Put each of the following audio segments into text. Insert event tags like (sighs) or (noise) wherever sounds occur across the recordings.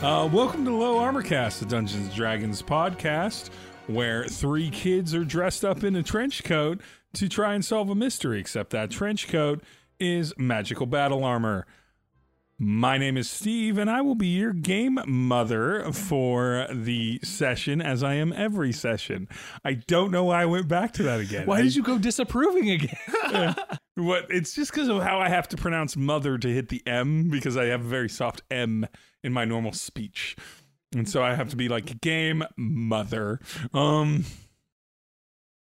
Uh, welcome to Low Armor Cast, the Dungeons and Dragons podcast, where three kids are dressed up in a trench coat to try and solve a mystery, except that trench coat is magical battle armor. My name is Steve, and I will be your game mother for the session, as I am every session. I don't know why I went back to that again. Why I- did you go disapproving again? (laughs) What? It's just because of how I have to pronounce mother to hit the M because I have a very soft M in my normal speech, and so I have to be like game mother. Um,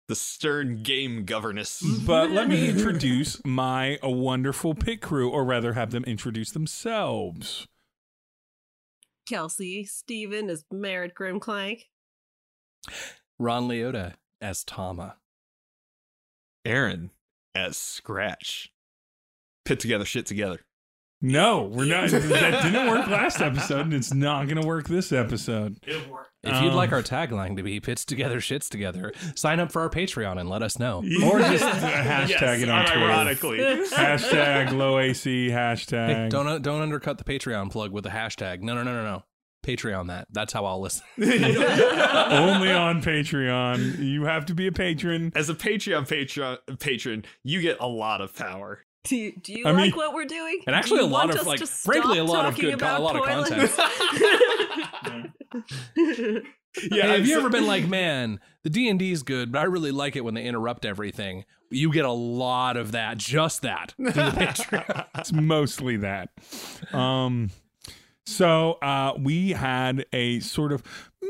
the stern game governess. but let me (laughs) introduce my wonderful pit crew, or rather, have them introduce themselves. Kelsey, Steven is Merritt Grimclank. Ron Leota as Tama. Aaron as Scratch. Pit together, shit together. No, we're not. (laughs) that didn't work last episode, and it's not going to work this episode. If you'd Um, like our tagline to be "Pits together, shits together," sign up for our Patreon and let us know. Or just (laughs) hashtag it on Twitter. Ironically. Hashtag low AC. Hashtag. Hey, don't uh, don't undercut the Patreon plug with a hashtag. No, no, no, no, no. Patreon that. That's how I'll listen. (laughs) only on Patreon. You have to be a patron. As a Patreon patron, patron, you get a lot of power. Do you, do you I like mean- what we're doing? And actually Do a lot of, us like, frankly, a lot of good co- a about lot of toilets? (laughs) Yeah, have you ever been like, man, the D and D is good, but I really like it when they interrupt everything. You get a lot of that, just that. the (laughs) It's mostly that. Um, so uh, we had a sort of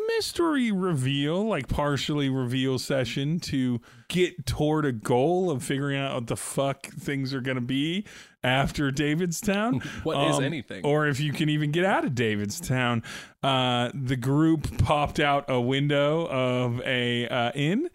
mystery reveal, like partially reveal session to get toward a goal of figuring out what the fuck things are going to be after Davidstown. (laughs) What is anything? Or if you can even get out of Davidstown. Uh, the group popped out a window of a uh, inn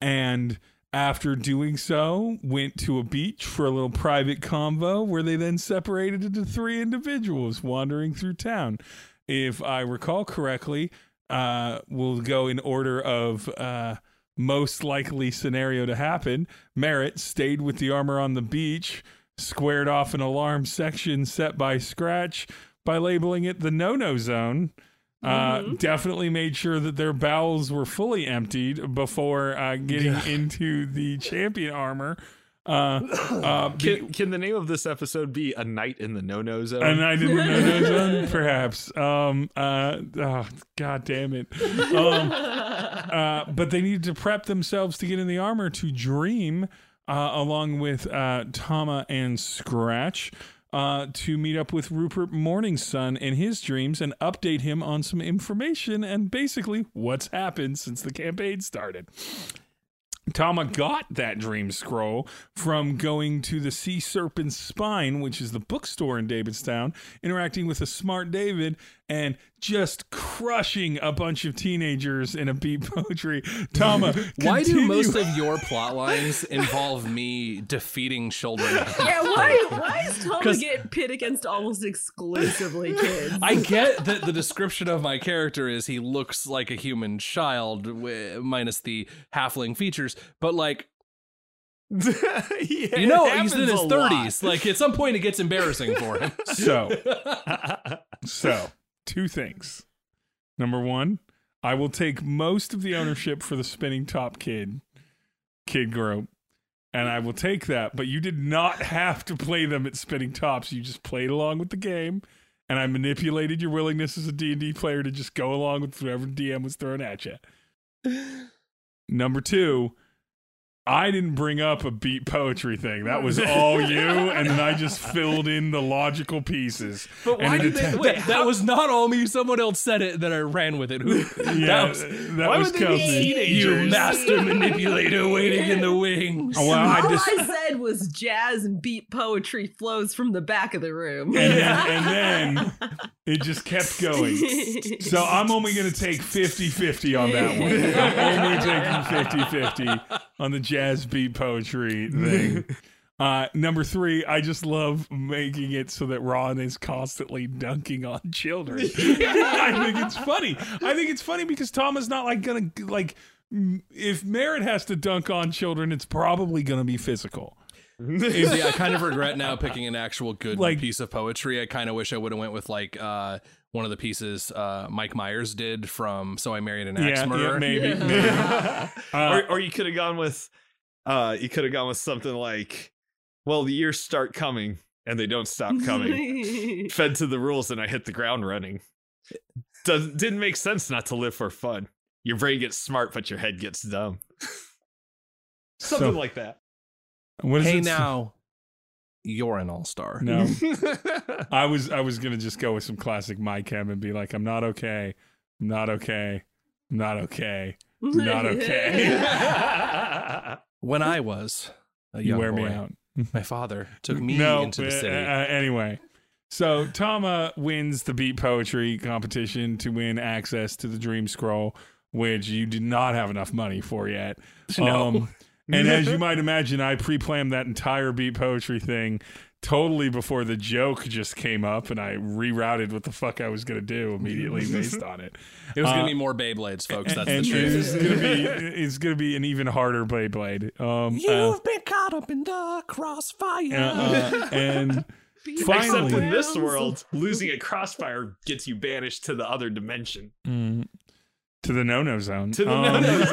and after doing so went to a beach for a little private convo where they then separated into three individuals wandering through town. If i recall correctly uh, we'll go in order of uh, most likely scenario to happen. Merritt stayed with the armor on the beach squared off an alarm section set by scratch by labeling it the no-no zone uh, definitely made sure that their bowels were fully emptied before uh, getting into the champion armor. Uh, (coughs) uh, be- Can, can the name of this episode be A Night in the No No Zone? and I didn't know no zone, perhaps. Um, uh, oh, God damn it. Um, uh, but they needed to prep themselves to get in the armor to dream uh, along with uh, Tama and Scratch. Uh, to meet up with Rupert Morningsun in his dreams and update him on some information and basically what's happened since the campaign started. Tama got that dream scroll from going to the Sea Serpent's Spine, which is the bookstore in Davidstown, interacting with a smart David, and just crushing a bunch of teenagers in a beat poetry. Tama, (laughs) Why do most of (laughs) your plot lines involve me defeating children? (laughs) yeah, why, why is Tama get pit against almost exclusively kids? I get that the description of my character is he looks like a human child, wi- minus the halfling features, but like Yeah, you know, he's in his happens a lot. thirties. Like at some point, it gets embarrassing for him. So, so two things. Number one, I will take most of the ownership for the spinning top kid, kid group, and I will take that. But you did not have to play them at spinning tops. You just played along with the game, and I manipulated your willingness as a D and D player to just go along with whatever DM was thrown at you. (laughs) Number two. I didn't bring up a beat poetry thing. That was all you, and then I just filled in the logical pieces. But why did they? Wait, that was not all me. Someone else said it, then I ran with it. Who? (laughs) Yeah, that was, that why was would they be Kelsey. teenagers? you master manipulator waiting in the wings. Well, I All just I said was jazz and beat poetry flows from the back of the room. and then, (laughs) and then it just kept (laughs) going. So I'm only going to take 50-50 on that one. (laughs) I'm only taking 50-50 on the jazz beat poetry thing. Uh, number three, I just love making it so that Ron is constantly dunking on children. (laughs) I think it's funny. I think it's funny because Tom is not like gonna like if Merritt has to dunk on children, it's probably gonna be physical. (laughs) See, I kind of regret now picking an actual good Like- piece of poetry. I kind of wish I would have went with like uh one of the pieces uh, Mike Myers did from So I Married an Axe yeah, Murderer. maybe, Yeah. (laughs) maybe. (laughs) Uh, or, or you could have gone with, uh, you could have gone with something like, "Well, the years start coming and they don't stop coming." Fed to the rules and I hit the ground running. Does didn't make sense not to live for fun. Your brain gets smart, but your head gets dumb. (laughs) Something So- like that. What is Hey it? now, you're an all star. No. (laughs) I was I was gonna just go with some classic My Chem and be like, I'm not okay. I'm not okay. I'm not okay. Not okay. (laughs) When I was a You wear boy, me out. my father took me no, into the uh, city. uh, anyway, so Tama wins the beat poetry competition to win access to the Dream Scroll, which you did not have enough money for yet. (laughs) No. Um, and as you (laughs) might imagine, I pre-planned that entire beat poetry thing totally before the joke just came up, and I rerouted what the fuck I was gonna do immediately (laughs) based on it. it was uh, going to be more Beyblades, folks. That's and the truth. it's gonna be it's gonna be an even harder Beyblade. Um, uh, been caught up in the crossfire. uh, and Except Finally. in this world, losing a crossfire gets you banished to the other dimension. Mm, to the no-no zone. To the Um, no-no zone. (laughs)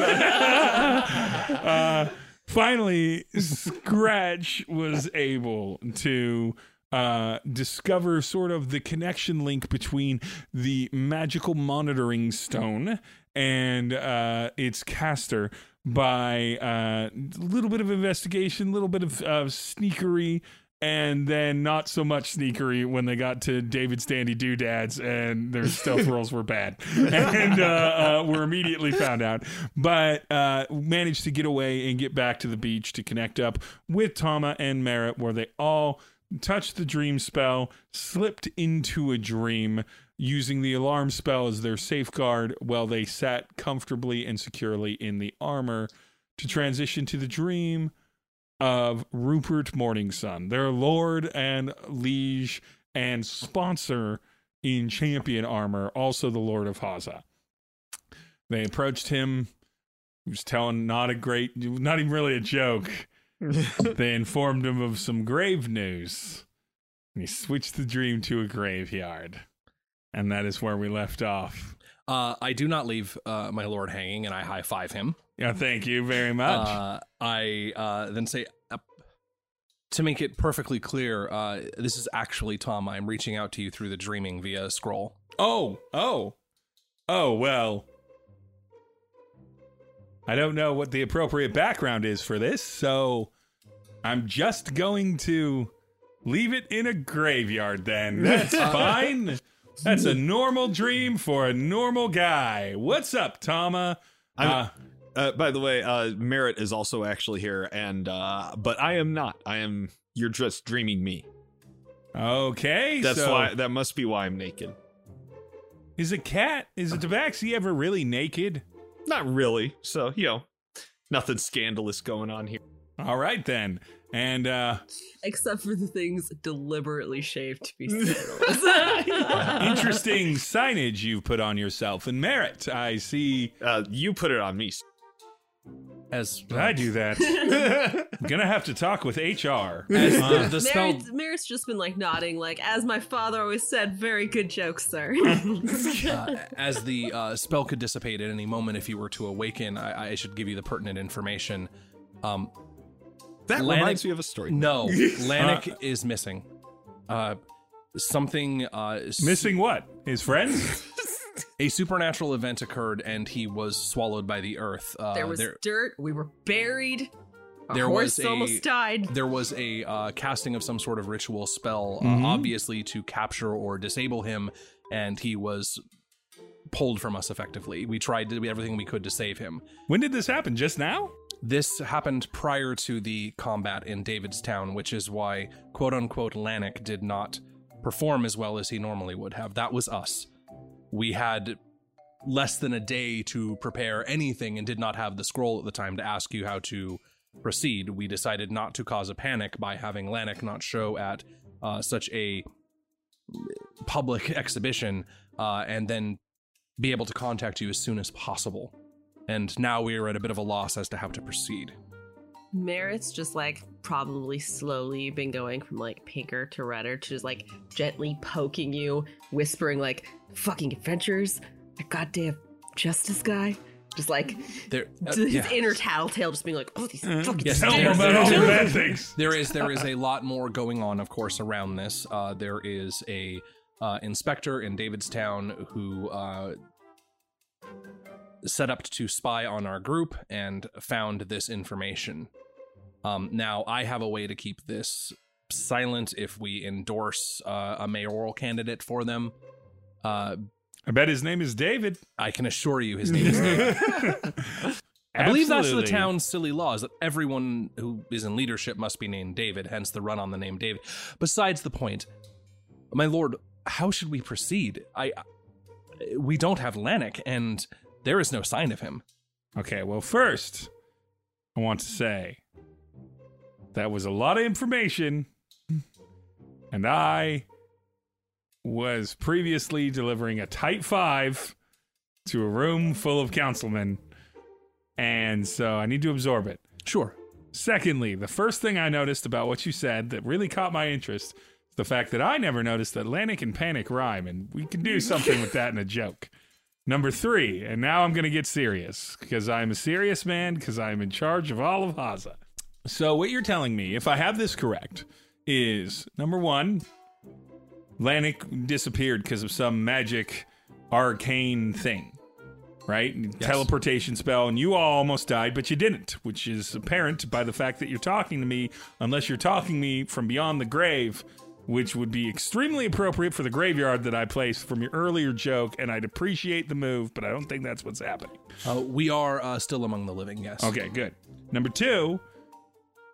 uh, finally, Scratch was able to uh, discover sort of the connection link between the magical monitoring stone and uh, its caster by a little bit of investigation, a little bit of uh, sneakery, and then not so much sneakery when they got to David Standy doodads and their stealth (laughs) rolls were bad and uh, uh, were immediately found out, but uh, managed to get away and get back to the beach to connect up with Tama and Merritt, where they all touched the dream spell, slipped into a dream. Using the alarm spell as their safeguard while they sat comfortably and securely in the armor to transition to the dream of Rupert Morningsun, their lord and liege and sponsor in champion armor, also the Lord of Haza. They approached him. He was telling not a great, not even really a joke. (laughs) they informed him of some grave news. And he switched the dream to a graveyard. And that is where we left off. Uh, I do not leave uh, my lord hanging, and I high five him. Yeah, thank you very much. Uh, I uh, then say, uh, to make it perfectly clear, uh, this is actually Tom. I'm reaching out to you through the dreaming via scroll. Oh, oh, oh, well. I don't know what the appropriate background is for this, so I'm just going to leave it in a graveyard then. (laughs) That's fine. That's a normal dream for a normal guy. What's up, Tama? I'm- Uh, Uh, by the way, uh, Merritt is also actually here, and uh, but I am not. I am. You're just dreaming me. okay, That's so why. That must be why I'm naked. is a cat, is a tabaxi ever really naked? Not really. So you know, nothing scandalous going on here. All right then. And uh Except for the things deliberately shaved to be (laughs) scandalous. (laughs) interesting (laughs) signage you've put on yourself and Merritt. I see Uh, you put it on me. As I do that. (laughs) I'm gonna have to talk with HR. (laughs) as Uh, the, the spell Merritt's, Merritt's just been like nodding, like, as my father always said, very good joke, sir. (laughs) uh, as the uh, spell could dissipate at any moment if you were to awaken, I, I should give you the pertinent information. Um, That Lanik- reminds me of a story. no, Lanik is missing. Uh, something uh, s- Missing what? His friends? A supernatural event occurred, and he was swallowed by the earth. Uh, there was there, dirt. We were buried. Our There horse was a- almost died. there was a uh, casting of some sort of ritual spell, Mhm. uh, obviously to capture or disable him, and he was pulled from us effectively. We tried to do everything we could to save him. when did this happen? Just now? This happened prior to the combat in Davidstown, which is why quote unquote Lanik did not perform as well as he normally would have. That was us. We had less than a day to prepare anything and did not have the scroll at the time to ask you how to proceed. We decided not to cause a panic by having Lanik not show at uh, such a public (laughs) exhibition uh, and then be able to contact you as soon as possible. And now we are at a bit of a loss as to how to proceed. Merritt's just like probably slowly been going from like pinker to redder to just like gently poking you, whispering like "fucking adventures," a goddamn justice guy. Just like There, uh, his yeah. inner tattletale, just being like, "Oh, these Uh, fucking Yes, Tell them about all the bad things. (laughs) there is there is a lot more going on, of course, around this. Uh, there is a uh, inspector in Davidstown who uh, set up to spy on our group and found this information. Um, now, I have a way to keep this silent if we endorse uh, a mayoral candidate for them. Uh, I bet his name is David. I can assure you his name is David. (laughs) I believe that's the town's silly law is that everyone who is in leadership must be named David, hence the run on the name David. Besides the point, my lord, how should we proceed? I, I- we don't have Lannick, and there is no sign of him. Okay, well, first, I want to say that was a lot of information, and I was previously delivering a tight five to a room full of councilmen, and so I need to absorb it. Sure. Secondly, the first thing I noticed about what you said that really caught my interest is the fact that I never noticed that Lanik and Panic rhyme, and we can do something with that in a joke. Number three, and now I'm going to get serious because I'm a serious man because I'm in charge of all of Haza. So, what you're telling me, if I have this correct, is number one, Lannick disappeared because of some magic arcane thing, right? Teleportation spell, and you all almost died, but you didn't, which is apparent by the fact that you're talking to me, unless you're talking to me from beyond the grave, which would be extremely appropriate for the graveyard that I placed from your earlier joke, and I'd appreciate the move, but I don't think that's what's happening. Uh, we are uh, still among the living, yes. Okay, good. Number two,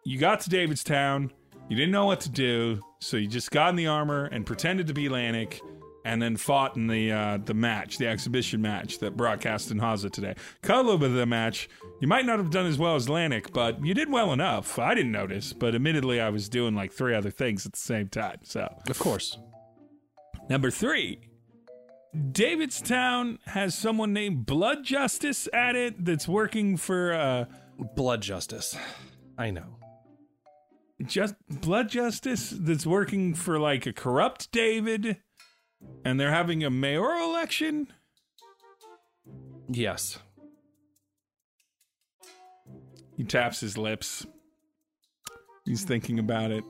you got to Davidstown. You didn't know what to do, so you just got in the armor and pretended to be Lannick, and then fought in the uh, the match, the exhibition match that broadcast in Haza today. Cut a little bit of the match. You might not have done as well as Lannick, but you did well enough. I didn't notice, but admittedly, I was doing like three other things at the same time. So Of course. Number three, Davidstown has someone named Blood Justice at it that's working for uh, Blood justice. I know. Just Blood Justice that's working for like a corrupt David, and they're having a mayoral election. Yes. He taps his lips. He's thinking about it.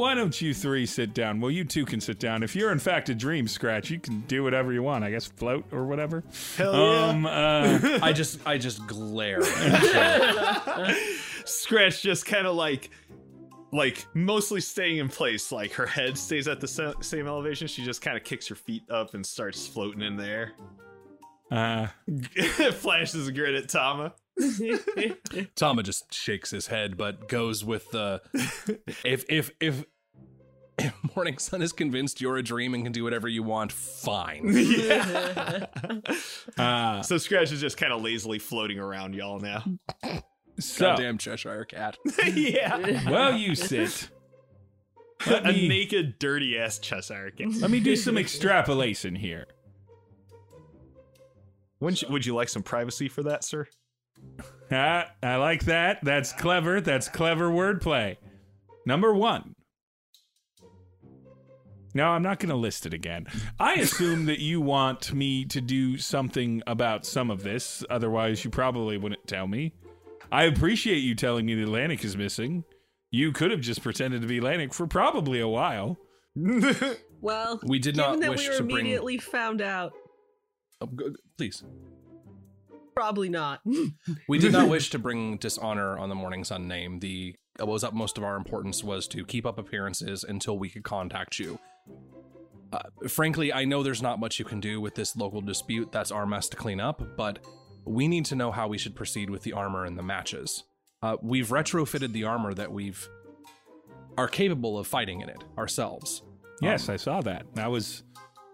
Why don't you three sit down? Well, you two can sit down. If you're in fact a dream scratch, you can do whatever you want. I guess float or whatever. Hell yeah. Um, uh, (laughs) I just I just glare. (laughs) Scratch just kind of like, like mostly staying in place. Like her head stays at the sa- same elevation. She just kind of kicks her feet up and starts floating in there air. uh, (laughs) Flashes a grin at Tama. (laughs) Tama just shakes his head, but goes with the if if if. If Morningsun is convinced you're a dream and can do whatever you want, fine. (laughs) yeah. (laughs) uh, so Scratch is just kind of lazily floating around y'all now. so, Goddamn Cheshire cat. yeah. well, you sit. Let A me, naked, dirty ass Cheshire cat. let me do some extrapolation here. Would you, would you like some privacy for that, sir? Ah, (laughs) I like that. That's clever. That's clever wordplay. Number one. No, I'm not going to list it again. I assume that you want me to do something about some of this. Otherwise, you probably wouldn't tell me. I appreciate you telling me that Lannick is missing. You could have just pretended to be Lannick for probably a while. (laughs) well, We did given not that wish we were to bring. immediately found out, Oh, go- go- please. Probably not. (laughs) We did not (laughs) wish to bring dishonor on the Morningsun name. The what was utmost of our importance was to keep up appearances until we could contact you. Uh, frankly, I know there's not much you can do with this local dispute. That's our mess to clean up, but we need to know how we should proceed with the armor and the matches. Uh, we've retrofitted the armor that we've are capable of fighting in it ourselves. Yes, I saw that. That was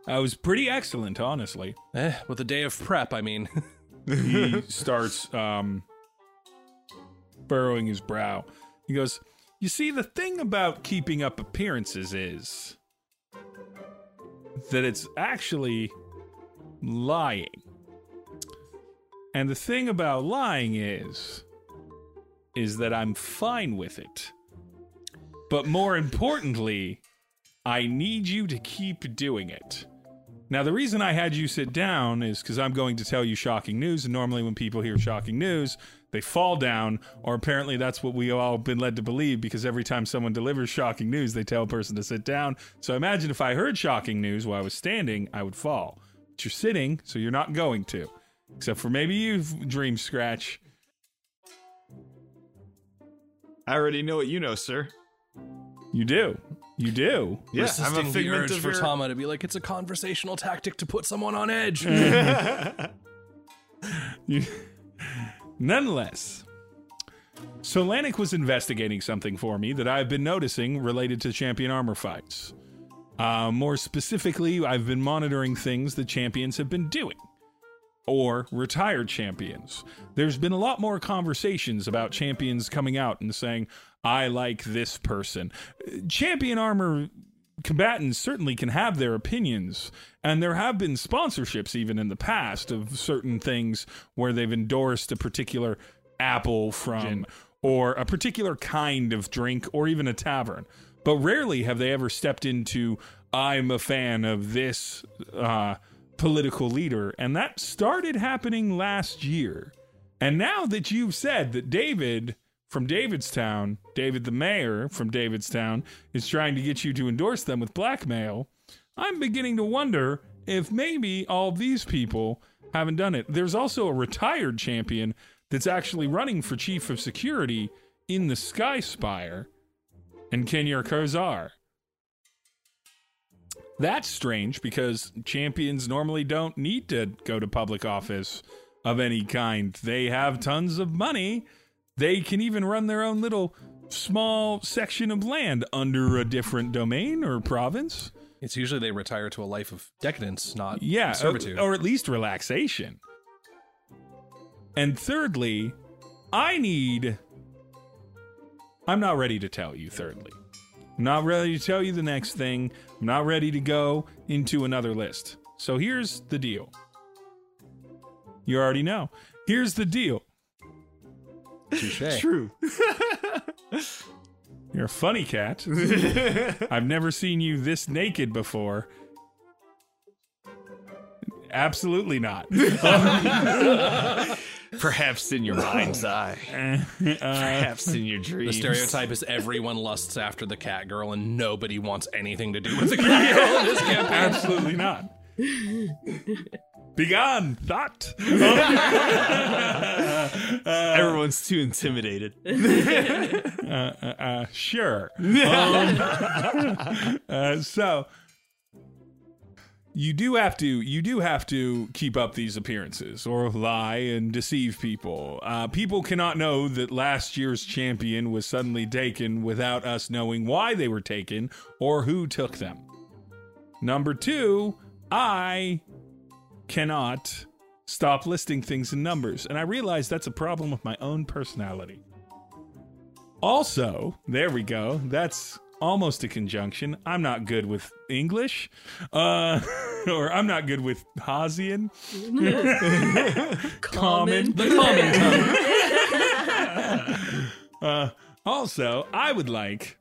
that was pretty excellent, honestly. Eh, with a day of prep, I mean, (laughs) he (laughs) starts um, furrowing his brow. He goes, You see, the thing about keeping up appearances is that it's actually lying. And the thing about lying is is that I'm fine with it. But more importantly, I need you to keep doing it. Now, the reason I had you sit down is because I'm going to tell you shocking news. And normally, when people hear shocking news, they fall down, or apparently that's what we all been led to believe because every time someone delivers shocking news, they tell a person to sit down. So imagine if I heard shocking news while I was standing, I would fall. But you're sitting, so you're not going to. Except for maybe you, Dream Scratch. I already know what you know, sir. You do. You do. Yeah, Resisting I'm a the figment urge of for your... Tama to be like, it's a conversational tactic to put someone on edge. You- (laughs) (laughs) Nonetheless, So Lanik was investigating something for me that I've been noticing related to champion armor fights. Uh, more specifically, I've been monitoring things the champions have been doing, or retired champions. There's been a lot more conversations about champions coming out and saying, I like this person. Champion armor combatants certainly can have their opinions, and there have been sponsorships even in the past of certain things where they've endorsed a particular apple from or a particular kind of drink or even a tavern. But rarely have they ever stepped into I'm a fan of this uh, political leader, and that started happening last year. And now that you've said that David from Davidstown, David the mayor from Davidstown, is trying to get you to endorse them with blackmail, I'm beginning to wonder if maybe all these people haven't done it. There's also a retired champion that's actually running for chief of security in the Sky Spire and Kenyar Kozar. That's strange because champions normally don't need to go to public office of any kind. They have tons of money. They can even run their own little small section of land under a different domain or province. it's usually they retire to a life of decadence, not Yeah, servitude. or, or at least relaxation. And thirdly, I need. I'm not ready to tell you, thirdly. I'm not ready to tell you the next thing. I'm not ready to go into another list. So here's the deal. You already know. Here's the deal. Touche. (laughs) True. (laughs) You're a funny cat. (laughs) I've never seen you this naked before. Absolutely not. Perhaps in your mind's eye. Uh, Perhaps in your dreams. The stereotype is everyone lusts after the cat girl and nobody wants anything to do with the cat girl in this campaign. Absolutely not. Begone, thought. (laughs) Everyone's too intimidated. (laughs) uh, uh, uh, sure. Um, (laughs) uh, so you do have to you do have to keep up these appearances or lie and deceive people. Uh, people cannot know that last year's champion was suddenly taken without us knowing why they were taken or who took them. Number two, I cannot stop listing things in numbers, and I realize that's a problem with my own personality. Also, there we go. That's almost a conjunction. I'm not good with English, uh, (laughs) or I'm not good with Hazian. (laughs) Common. The common tongue. (laughs) Uh, also, I would like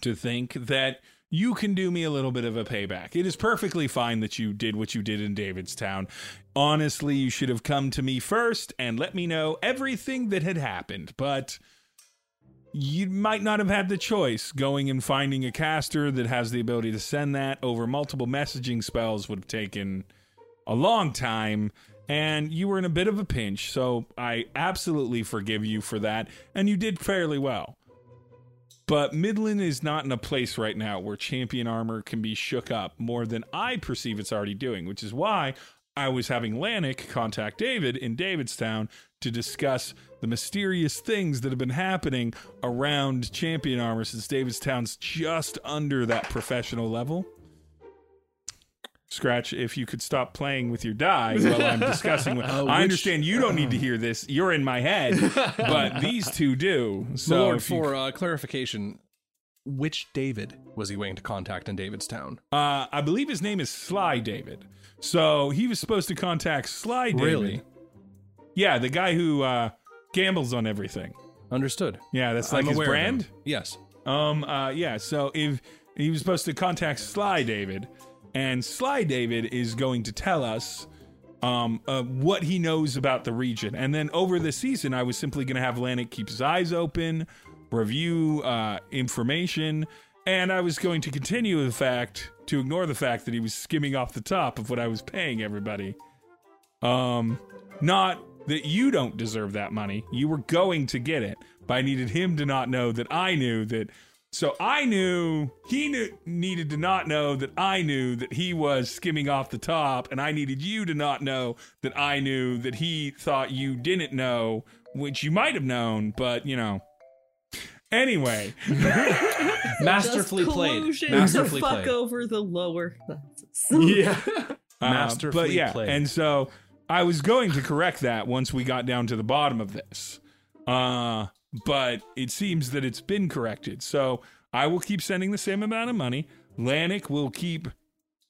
to think that you can do me a little bit of a payback. It is perfectly fine that you did what you did in Davidstown. Honestly, you should have come to me first and let me know everything that had happened, but you might not have had the choice. Going and finding a caster that has the ability to send that over multiple messaging spells would have taken a long time and you were in a bit of a pinch, so I absolutely forgive you for that, and you did fairly well. But Midland is not in a place right now where champion armor can be shook up more than I perceive it's already doing, which is why I was having Lannick contact David in Davidstown to discuss the mysterious things that have been happening around champion armor since Davidstown's just under that professional level. Scratch, if you could stop playing with your die while I'm discussing. (laughs) With, Oh, I understand you don't need to hear this. You're in my head, (laughs) but these two do. So, lord, if you- for uh, clarification, which David was he waiting to contact in Davidstown? uh, I believe his name is Sly David. So he was supposed to contact Sly David. Really? Yeah, the guy who uh, gambles on everything. Understood. Yeah, that's like I'm his brand. Yes. Um, uh, yeah. So if he was supposed to contact Sly David, and Sly David is going to tell us um, uh, what he knows about the region, and then over the season, I was simply going to have Lanik keep his eyes open, review uh, information, and I was going to continue the fact to ignore the fact that he was skimming off the top of what I was paying everybody. Um, not that you don't deserve that money. You were going to get it, but I needed him to not know that I knew that. So I knew he knew, needed to not know that I knew that he was skimming off the top, and I needed you to not know that I knew that he thought you didn't know, which you might have known, but you know. Anyway, (laughs) Masterfully Just played. collusion Masterfully to fuck played. over the lower classes. (laughs) Yeah. (laughs) Uh, Masterfully but yeah, played. and so I was going to correct that once we got down to the bottom of this. Uh, but it seems that it's been corrected. So I will keep sending the same amount of money. Lanik will keep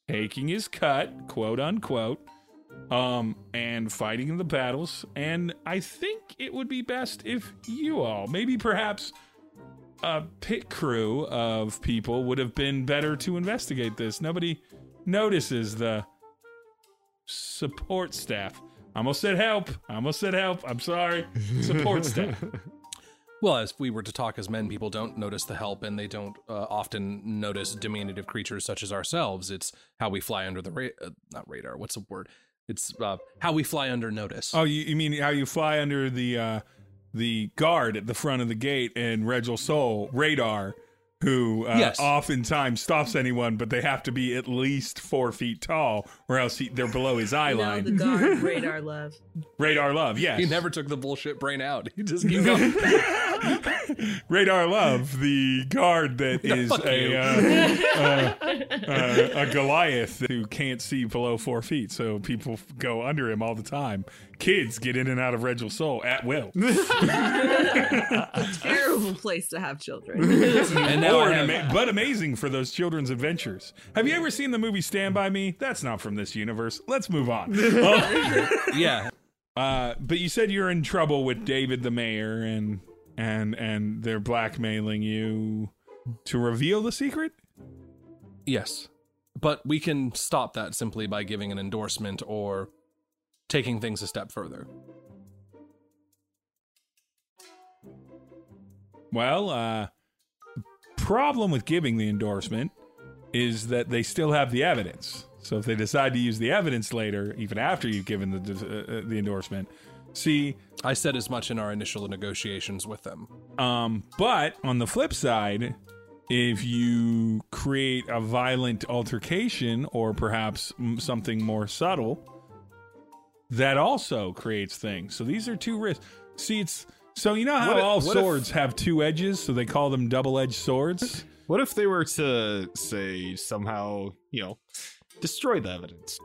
taking his cut, quote unquote, um, and fighting in the battles. And I think it would be best if you all, maybe perhaps a pit crew of people would have been better to investigate this. Nobody notices the support staff. I almost said help. I almost said help. I'm sorry. Support (laughs) staff. Well, as we were to talk as men, people don't notice the help, and they don't uh, often notice diminutive creatures such as ourselves. It's how we fly under the uh, not radar. What's the word? It's uh, how we fly under notice. Oh, you, you mean how you fly under the uh, the guard at the front of the gate and Regal Soul radar, who uh, Yes. oftentimes stops anyone, but they have to be at least four feet tall, or else he, they're below his (laughs) eye No, line. the guard (laughs) radar love. radar love, yes. He never took the bullshit brain out. He just keep (laughs) going. Radar Love, the guard that is fuck a uh, uh, uh, a Goliath who can't see below four feet, so people go under him all the time. Kids get in and out of Regal Soul at will. (laughs) Terrible place to have children. (laughs) and now Or an have, ama- but amazing for those children's adventures. Have you ever seen the movie Stand By Me? That's not from this universe. Let's move on. (laughs) yeah, Uh, but you said you're in trouble with David the mayor, and and and they're blackmailing you to reveal the secret. yes, but we can stop that simply by giving an endorsement or taking things a step further. Well, uh, problem with giving the endorsement is that they still have the evidence. So if they decide to use the evidence later, even after you've given the uh, uh, the endorsement, see. I said as much in our initial negotiations with them. Um, but on the flip side, if you create a violent altercation or perhaps something more subtle, that also creates things. So these are two risks. See, it's so you know how What if- all what if- swords have two edges, so they call them double-edged swords. What if they were to say somehow, you know, destroy the evidence?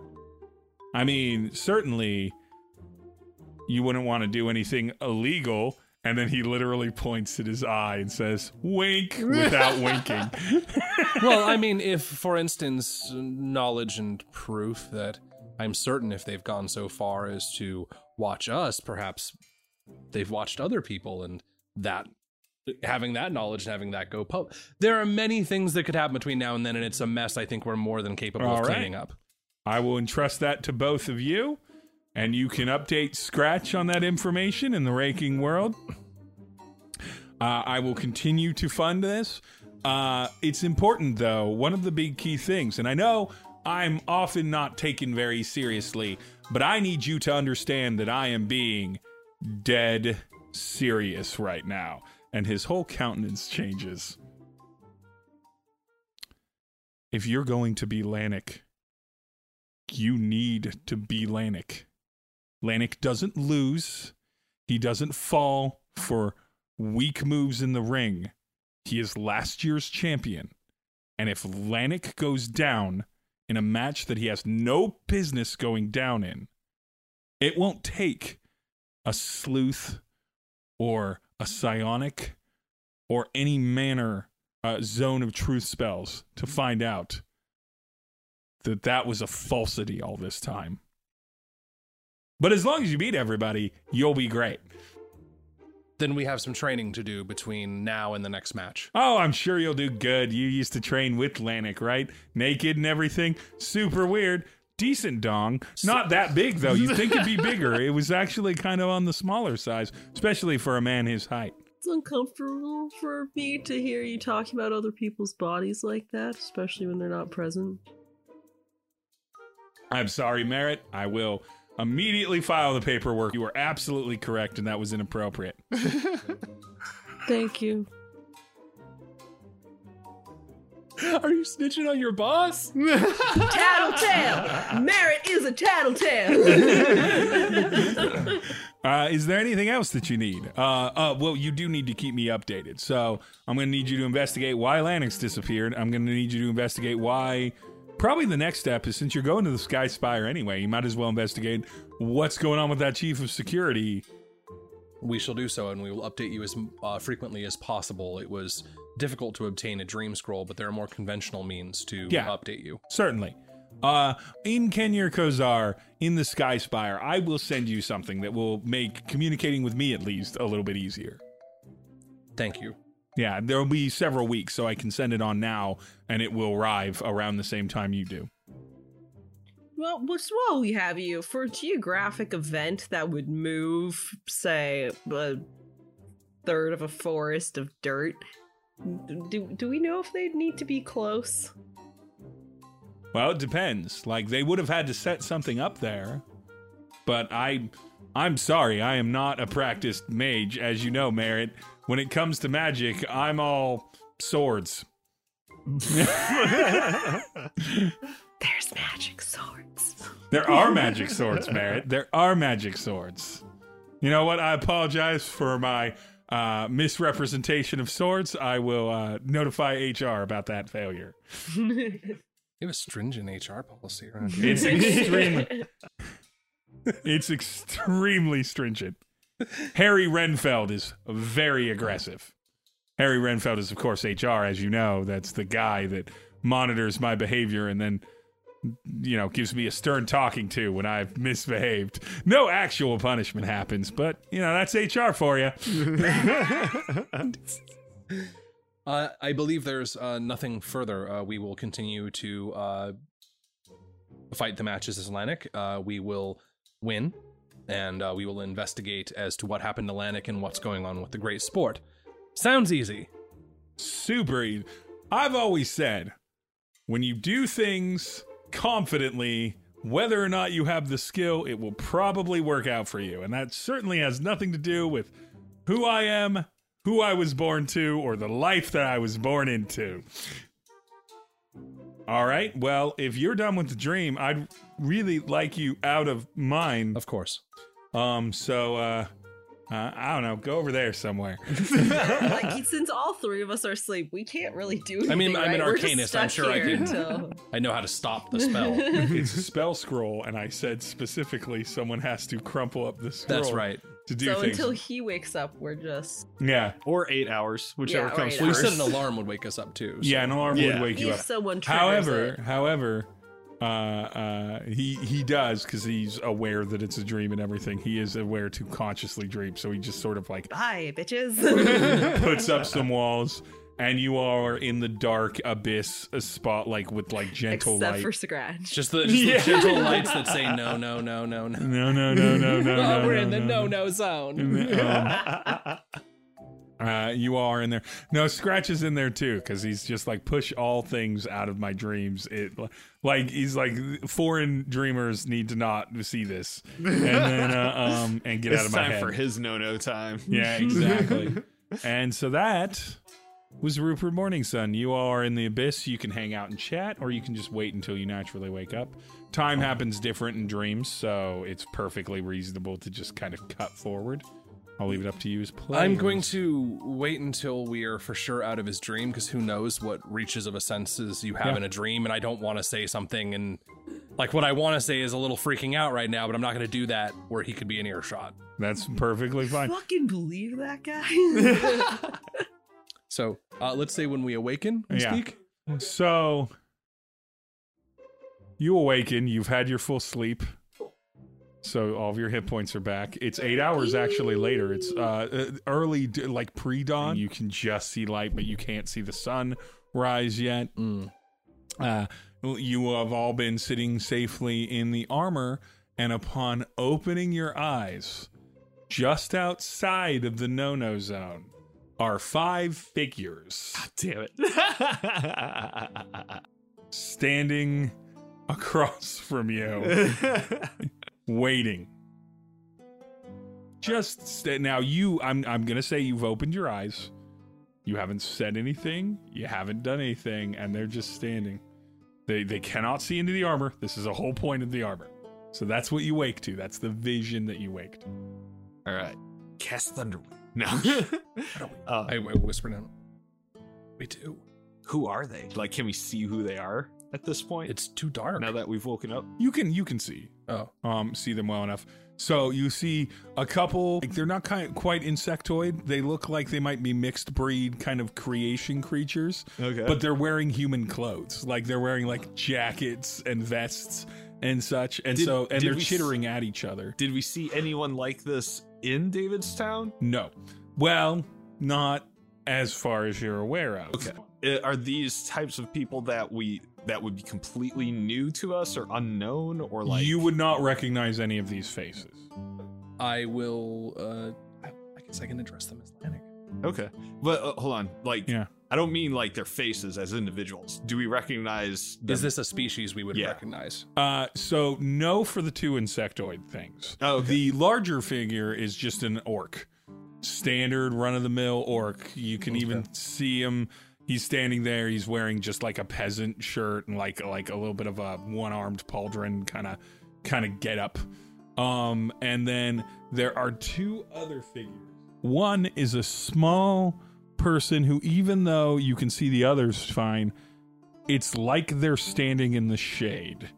I mean, certainly you wouldn't want to do anything illegal. And then he literally points at his eye and says, wink, without (laughs) winking. well, I mean, if, for instance, knowledge and proof that I'm certain if they've gone so far as to watch us, perhaps they've watched other people, and that having that knowledge and having that go pub. There are many things that could happen between now and then, and it's a mess I think we're more than capable All of right. cleaning up. I will entrust that to both of you, and you can update Scratch on that information in the raking world. Uh, I will continue to fund this. Uh, it's important, though. One of the big key things, and I know I'm often not taken very seriously, but I need you to understand that I am being dead serious right now. And his whole countenance changes. If you're going to be Lanik, you need to be Lanik. Lanik doesn't lose. He doesn't fall for weak moves in the ring. He is last year's champion. And if Lanik goes down in a match that he has no business going down in, it won't take a sleuth or a psionic or any manner uh, zone of truth spells to find out that that was a falsity all this time. But as long as you beat everybody, you'll be great. Then we have some training to do between now and the next match. Oh, I'm sure you'll do good. You used to train with Lanik, right? Naked and everything. Super weird. Decent dong. Not that big, though. You'd think it'd be (laughs) bigger. It was actually kind of on the smaller size, especially for a man his height. It's uncomfortable for me to hear you talking about other people's bodies like that, especially when they're not present. I'm sorry, Merritt. I will immediately file the paperwork. You were absolutely correct, and that was inappropriate. (laughs) Thank you. Are you snitching on your boss? (laughs) Tattletale! Merritt is a tattletale! (laughs) Uh, is there anything else that you need? Uh, uh, well, you do need to keep me updated. So I'm going to need you to investigate why Lanix disappeared. I'm going to need you to investigate why. Probably the next step is since you're going to the Sky Spire anyway, you might as well investigate what's going on with that chief of security. We shall do so, and we will update you as uh, frequently as possible. It was difficult to obtain a dream scroll, but there are more conventional means to Yeah. update you. Certainly. Uh, in Kenya Kozar, in the Sky Spire, I will send you something that will make communicating with me at least a little bit easier. Thank you. Yeah, there'll be several weeks, so I can send it on now, and it will arrive around the same time you do. well, just while we have you, for a geographic event that would move, say, a third of a forest of dirt, do, do we know if they'd need to be close? Well, it depends. Like they would have had to set something up there, but I, I'm sorry, I am not a practiced mage, as you know, Merritt. When it comes to magic, I'm all swords. There's magic swords. There are magic swords, Merritt. There are magic swords. You know what? I apologize for my uh, misrepresentation of swords. I will uh, notify HR about that failure. You have a stringent HR policy around (laughs) here. It's extremely, it's extremely stringent. Harry Renfeld is very aggressive. Harry Renfeld is, of course, HR, as you know. That's the guy that monitors my behavior and then, you know, gives me a stern talking to when I've misbehaved. No actual punishment happens, but, you know, that's HR for you. (laughs) Uh, I believe there's uh, nothing further. Uh, we will continue to uh, fight the matches as Lanik. Uh, we will win, and uh, we will investigate as to what happened to Lanik and what's going on with the great sport. Sounds easy. super easy. I've always said when you do things confidently, whether or not you have the skill, it will probably work out for you. And that certainly has nothing to do with who I am, who I was born to, or the life that I was born into. All right. Well, if you're done with the dream, I'd really like you out of mine. Of course. Um, so uh uh, I don't know. Go over there somewhere. (laughs) (laughs) like, since all three of us are asleep, we can't really do anything. I mean, I'm an right? We're just arcanist. I'm stuck sure I here can- until- (laughs) I know how to stop the spell. it's a spell scroll, and I said specifically someone has to crumple up the scroll. That's right. To do so things. until he wakes up, we're just. yeah, or eight hours, whichever Yeah, comes eight We first. said an alarm would wake us up too. so- yeah, an alarm Yeah. would wake you If up. someone triggers However, it. however, uh, uh, he he does because he's aware that it's a dream and everything. He is aware to consciously dream, so he just sort of like Bye, bitches. puts up some walls, (laughs) and you are in the dark abyss a spot like with like gentle Except light. for Scratch. Just the, just the gentle lights that say no, no, no, no, no. (laughs) no, no, no, no, no, Oh, no. we're no, in the no, no-no zone. (laughs) Um, Uh, you are in there. No, Scratch is in there too because he's just like push all things out of my dreams. It like he's like foreign dreamers need to not see this, and then uh, um and get (laughs) out of my time head. for his no-no time. yeah, exactly. and so that was Rupert Morningsun. You all are in the abyss. You can hang out and chat, or you can just wait until you naturally wake up. Time happens different in dreams, so it's perfectly reasonable to just kind of cut forward. I'll leave it up to you as players. I'm going to wait until we are for sure out of his dream because who knows what reaches of a senses you have Yeah. in a dream, and I don't want to say something and like what I want to say is a little freaking out right now, but I'm not going to do that where he could be in earshot. That's perfectly fine. Fucking believe that guy. (laughs) (laughs) So uh, let's say when we awaken, we Yeah. speak. So you awaken, you've had your full sleep. So all of your hit points are back. It's eight hours actually later. It's uh, uh, early, like pre dawn. You can just see light, but you can't see the sun rise yet. Mm. Uh, you have all been sitting safely in the armor, and upon opening your eyes, just outside of the no no zone are five figures Damn it. (laughs) (laughs) standing across from you, (laughs) waiting. Just st- now, you. I'm. I'm gonna say you've opened your eyes. You haven't said anything. You haven't done anything, and they're just standing. They they cannot see into the armor. This is a whole point of the armor. So that's what you wake to. That's the vision that you waked. All right. Cast Thunderwing. No. (laughs) uh, I, I whisper down. We do. who are they? Like, can we see who they are at this point? It's too dark. now that we've woken up. You can you can see. oh, um, see them well enough. So you see a couple, like they're not kind quite insectoid. They look like they might be mixed breed kind of creation creatures, Okay. but they're wearing human clothes. Like they're wearing like jackets and vests and such. And Did- so, and they're chittering at each other. did we see anyone like this in Davidstown? No. Well, not as far as you're aware of. Okay. Uh, Are these types of people that we that would be completely new to us or unknown or like you would not recognize any of these faces. I will. Uh, I, I guess I can address them as Lanik. Okay. But uh, hold on. Like Yeah. I don't mean like their faces as individuals. Do we recognize them? Is this a species we would Yeah. recognize? Uh, so no for the two insectoid things. Oh, okay. The larger figure is just an orc, standard run of the mill orc. You can even see him. He's standing there. He's wearing just like a peasant shirt and like like a little bit of a one armed pauldron kind of kind of get up. Um, and then there are two other figures. One is a small person who, even though you can see the others fine, it's like they're standing in the shade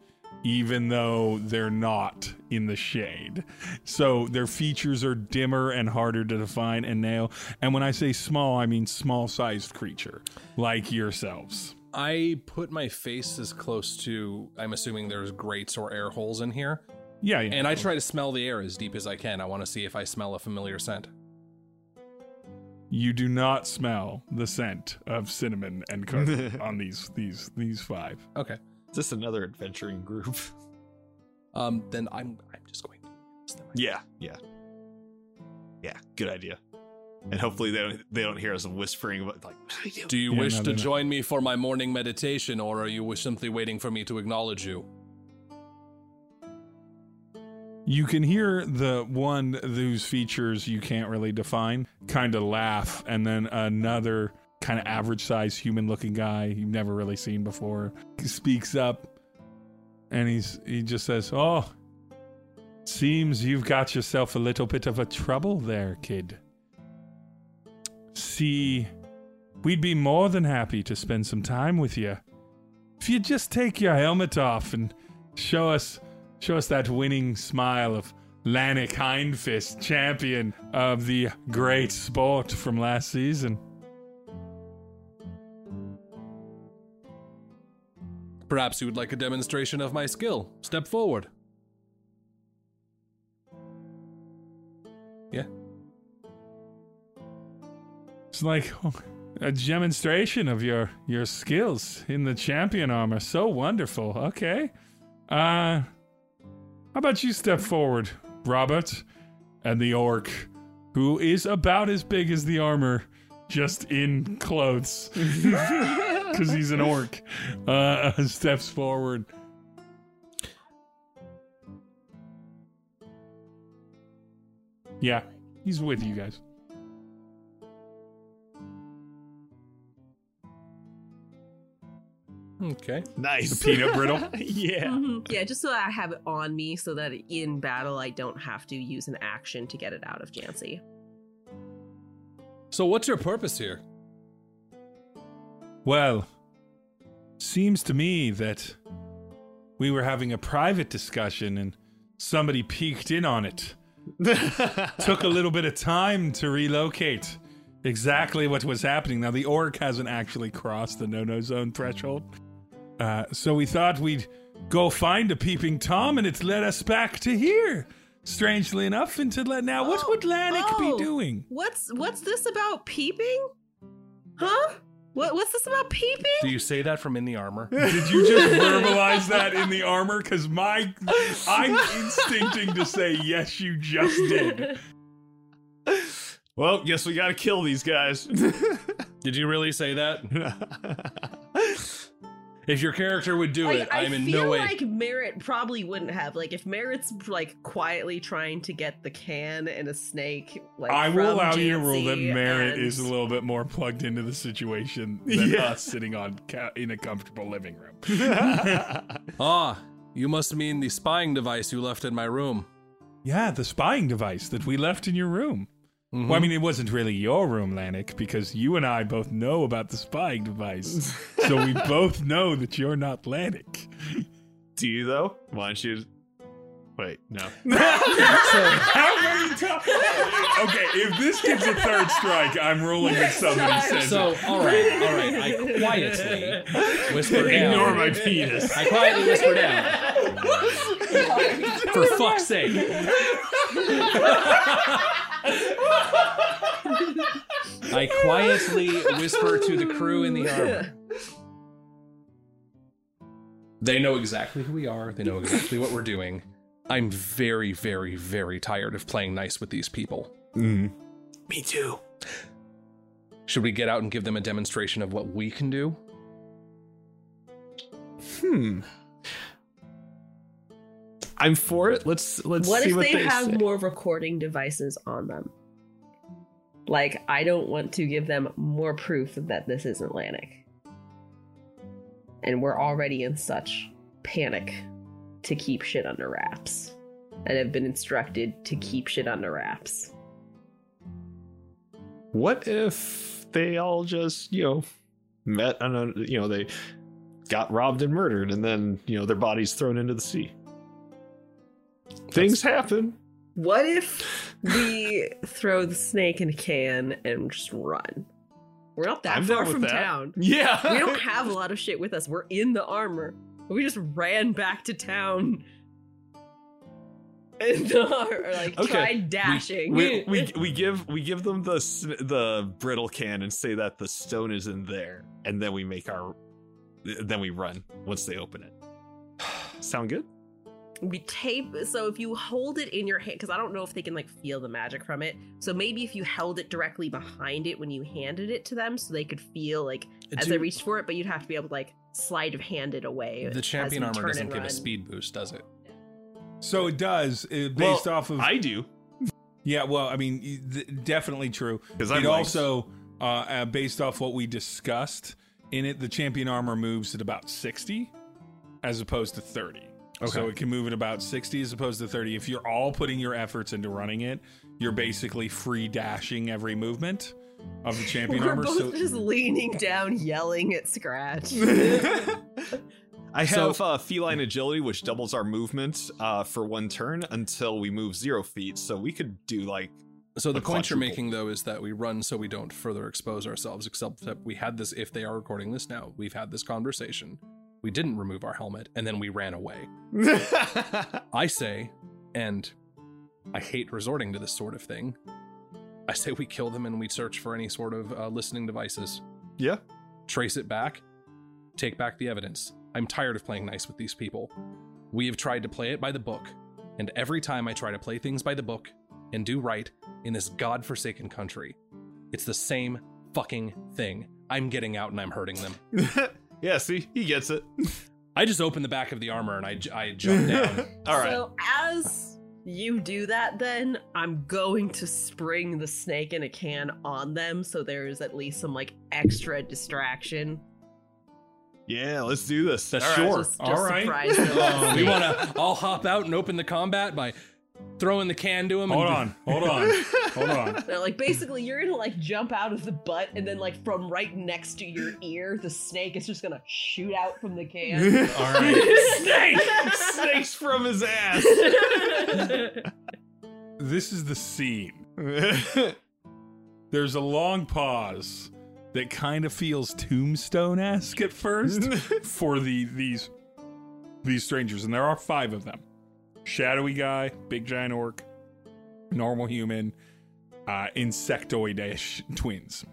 even though they're not in the shade. So their features are dimmer and harder to define and nail. And when I say small, I mean small sized creature, like yourselves. I put my face as close to. I'm assuming there's grates or air holes in here, Yeah, yeah. and I try to smell the air as deep as I can. I want to see if I smell a familiar scent. You do not smell the scent of cinnamon and cardamom (laughs) on these these these five. Okay. Is this another adventuring group? (laughs) Um. Then I'm. I'm just going to. ask them. yeah, yeah. Yeah, good idea. And hopefully they don't they don't hear us whispering about like Do you Yeah, wish no, to not. join me for my morning meditation, or are you simply waiting for me to acknowledge you? You can hear the one whose features you can't really define kind of laugh, and then another kind of average sized human looking guy you've never really seen before speaks up and he's he just says, Oh, seems you've got yourself a little bit of a trouble there, kid. See, we'd be more than happy to spend some time with you. If you just take your helmet off and show us show us that winning smile of Lanik Hindfist, champion of the great sport from last season. Perhaps you would like a demonstration of my skill. Step forward. Yeah. It's like a demonstration of your your skills in the champion armor. So wonderful. Okay. Uh how about you step forward, Robert? And the orc, who is about as big as the armor, just in clothes. (laughs) Because he's an orc. Uh (laughs) steps forward. Yeah, he's with you guys. Okay. nice The peanut brittle. (laughs) yeah. Mhm. Yeah, just so I have it on me so that in battle I don't have to use an action to get it out of Jancy. So, what's your purpose here? Well, seems to me that we were having a private discussion and somebody peeked in on it. (laughs) Took a little bit of time to relocate exactly what was happening. Now, the orc hasn't actually crossed the no no zone threshold. Uh, so we thought we'd go find a peeping Tom, and it's led us back to here. Strangely enough, into let now, what Oh, would Lanik oh. be doing? What's what's this about peeping? Huh? What what's this about peeping? Do you say that from in the armor? (laughs) Did you just verbalize that in the armor? Because my, I'm instincting to say yes, you just did. well, guess we gotta kill these guys. (laughs) Did you really say that? (laughs) If your character would do it, I, I'm I in feel no way. I feel like Merritt probably wouldn't have. Like if Merritt's like quietly trying to get the can and a snake, like I will from allow you to rule that Jancy Merritt and- is a little bit more plugged into the situation (laughs) than Yeah. us sitting on ca- in a comfortable living room. (laughs) (laughs) Ah, you must mean the spying device you left in my room. Yeah, the spying device that we left in your room. Mhm. Well, I mean, it wasn't really your room, Lanik, because you and I both know about the spying device. (laughs) so we both know that you're not Lanik. Do you though? Why don't you? Wait, no. (laughs) (laughs) How many times? Okay, if this gets a third strike, I'm ruling that somebody says So, all right, all right. I quietly whisper down. Ignore my penis. I quietly whisper down. For fuck's sake. I quietly whisper to the crew in the (laughs) armor. They know exactly who we are. They know exactly what we're doing. I'm very, very, very tired of playing nice with these people. Mm. Me too. Should we get out and give them a demonstration of what we can do? Hmm. I'm for it. Let's let's What see if what they, they have say. more recording devices on them? Like, I don't want to give them more proof that this is Lanik. And we're already in such panic to keep shit under wraps. And have been instructed to keep shit under wraps. What if they all just, you know, met on a, you know, they got robbed and murdered and then, you know, their bodies thrown into the sea? Things happen. What if we (laughs) throw the snake in a can and just run? We're not that I'm far from that. town. Yeah. We don't (laughs) have a lot of shit with us. We're in the armor. We just ran back to town. (laughs) And or like Okay. tried dashing. we, we, we give we give them the the brittle can and say that the stone is in there and then we make our then we run once they open it (sighs) sound good we tape so if you hold it in your hand because i don't know if they can like feel the magic from it so maybe if you held it directly behind it when you handed it to them so they could feel like as they reached for it but you'd have to be able to like slide of hand it away the champion armor doesn't give a speed boost, does it? So it does, uh, based Well, off of. i do yeah, well, I mean, th- definitely true. because it i'm also, uh, uh, based off what we discussed in it, the champion armor moves at about 60 as opposed to 30. So Okay. it can move at about 60 as opposed to 30. If you're all putting your efforts into running it, you're basically free dashing every movement of the champion we're armor. both So just leaning down yelling at scratch (laughs) (laughs) I So- have uh, feline agility, which doubles our movement uh, for one turn until we move zero feet. So we could do like So the point you're making though is that we run so we don't further expose ourselves. Except that we had this. If they are recording this now, we've had this conversation. We didn't remove our helmet, and then we ran away. (laughs) I say, and I hate resorting to this sort of thing. I say we kill them and we search for any sort of uh, listening devices. yeah. trace it back, take back the evidence. I'm tired of playing nice with these people. We have tried to play it by the book, and every time I try to play things by the book and do right in this godforsaken country, it's the same fucking thing. I'm getting out and I'm hurting them. (laughs) yeah. See, he gets it. (laughs) I just open the back of the armor and I, I jump down. (laughs) All right. So as you do that, then I'm going to spring the snake in a can on them, so there's at least some like extra distraction. yeah. Let's do this. That's All right. sure. Just, just all right. surprise them. Um, we want to all hop out and open the combat by throwing the can to him. hold and on, hold on, hold on. (laughs) They're like basically you're gonna like jump out of the butt and then like from right next to your ear, the snake is just gonna shoot out from the can. (laughs) All right. Snake! Snakes from his ass. (laughs) This is the scene. There's a long pause that kind of feels tombstone esque at first for the these these strangers, and there are five of them shadowy guy, big giant orc, normal human, uh, insectoid ish twins.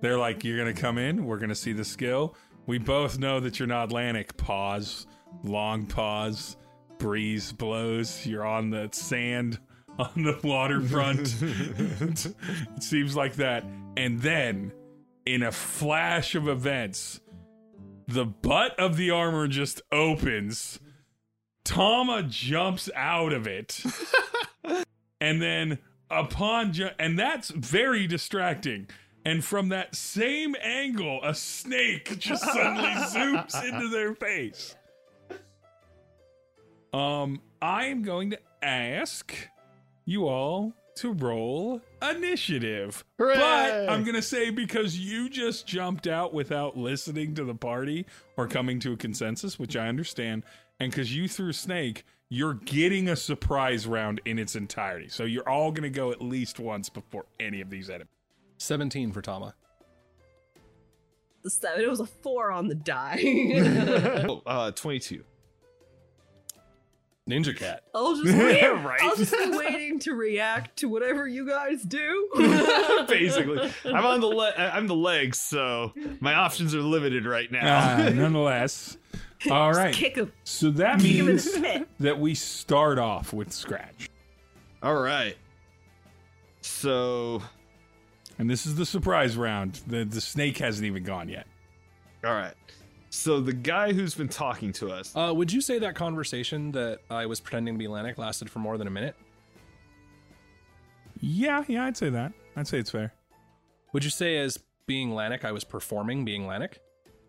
They're like, You're going to come in, we're going to see the skill. We both know that you're not Lanik. Pause, long pause, breeze blows, you're on the sand (laughs) on the waterfront. (laughs) it seems like that. And then, in a flash of events, the butt of the armor just opens. Tama jumps out of it. (laughs) and then upon ju- and that's very distracting. And from that same angle, a snake just suddenly (laughs) zooms into their face. Um, I am going to ask you all to roll initiative. Hooray! But I'm going to say because you just jumped out without listening to the party or coming to a consensus, which I understand, and because you threw Snake, you're getting a surprise round in its entirety. So you're all going to go at least once before any of these enemies. 17 for Tama. The seven. It was a four on the die. (laughs) (laughs) oh, uh, 22. Ninja Cat. I'll (laughs) just wait. Right. I'll just be (laughs) waiting to react to whatever you guys do. (laughs) Basically, I'm on the le- I'm the legs, so my options are limited right now. Uh, nonetheless. all right. Kick him. So that Kick means that we start off with Scratch. All right. So, And this is the surprise round. The the snake hasn't even gone yet. all right. So the guy who's been talking to us. Uh, would you say that conversation that I was pretending to be Lanik lasted for more than a minute? Yeah, yeah, I'd say that. I'd say it's fair. Would you say as being Lanik, I was performing being Lanik?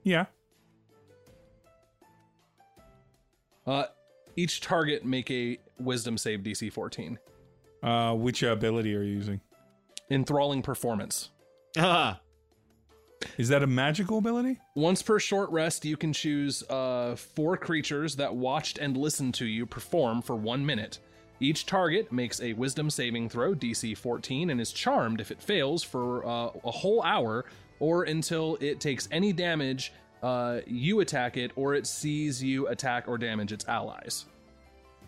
Yeah. Uh, each target make a wisdom save DC 14. Uh, which ability are you using? Enthralling performance. (laughs) Ah, Is that a magical ability? Once per short rest, you can choose uh, four creatures that watched and listened to you perform for one minute. Each target makes a wisdom saving throw, DC 14, and is charmed if it fails for uh, a whole hour or until it takes any damage uh, you attack it or it sees you attack or damage its allies.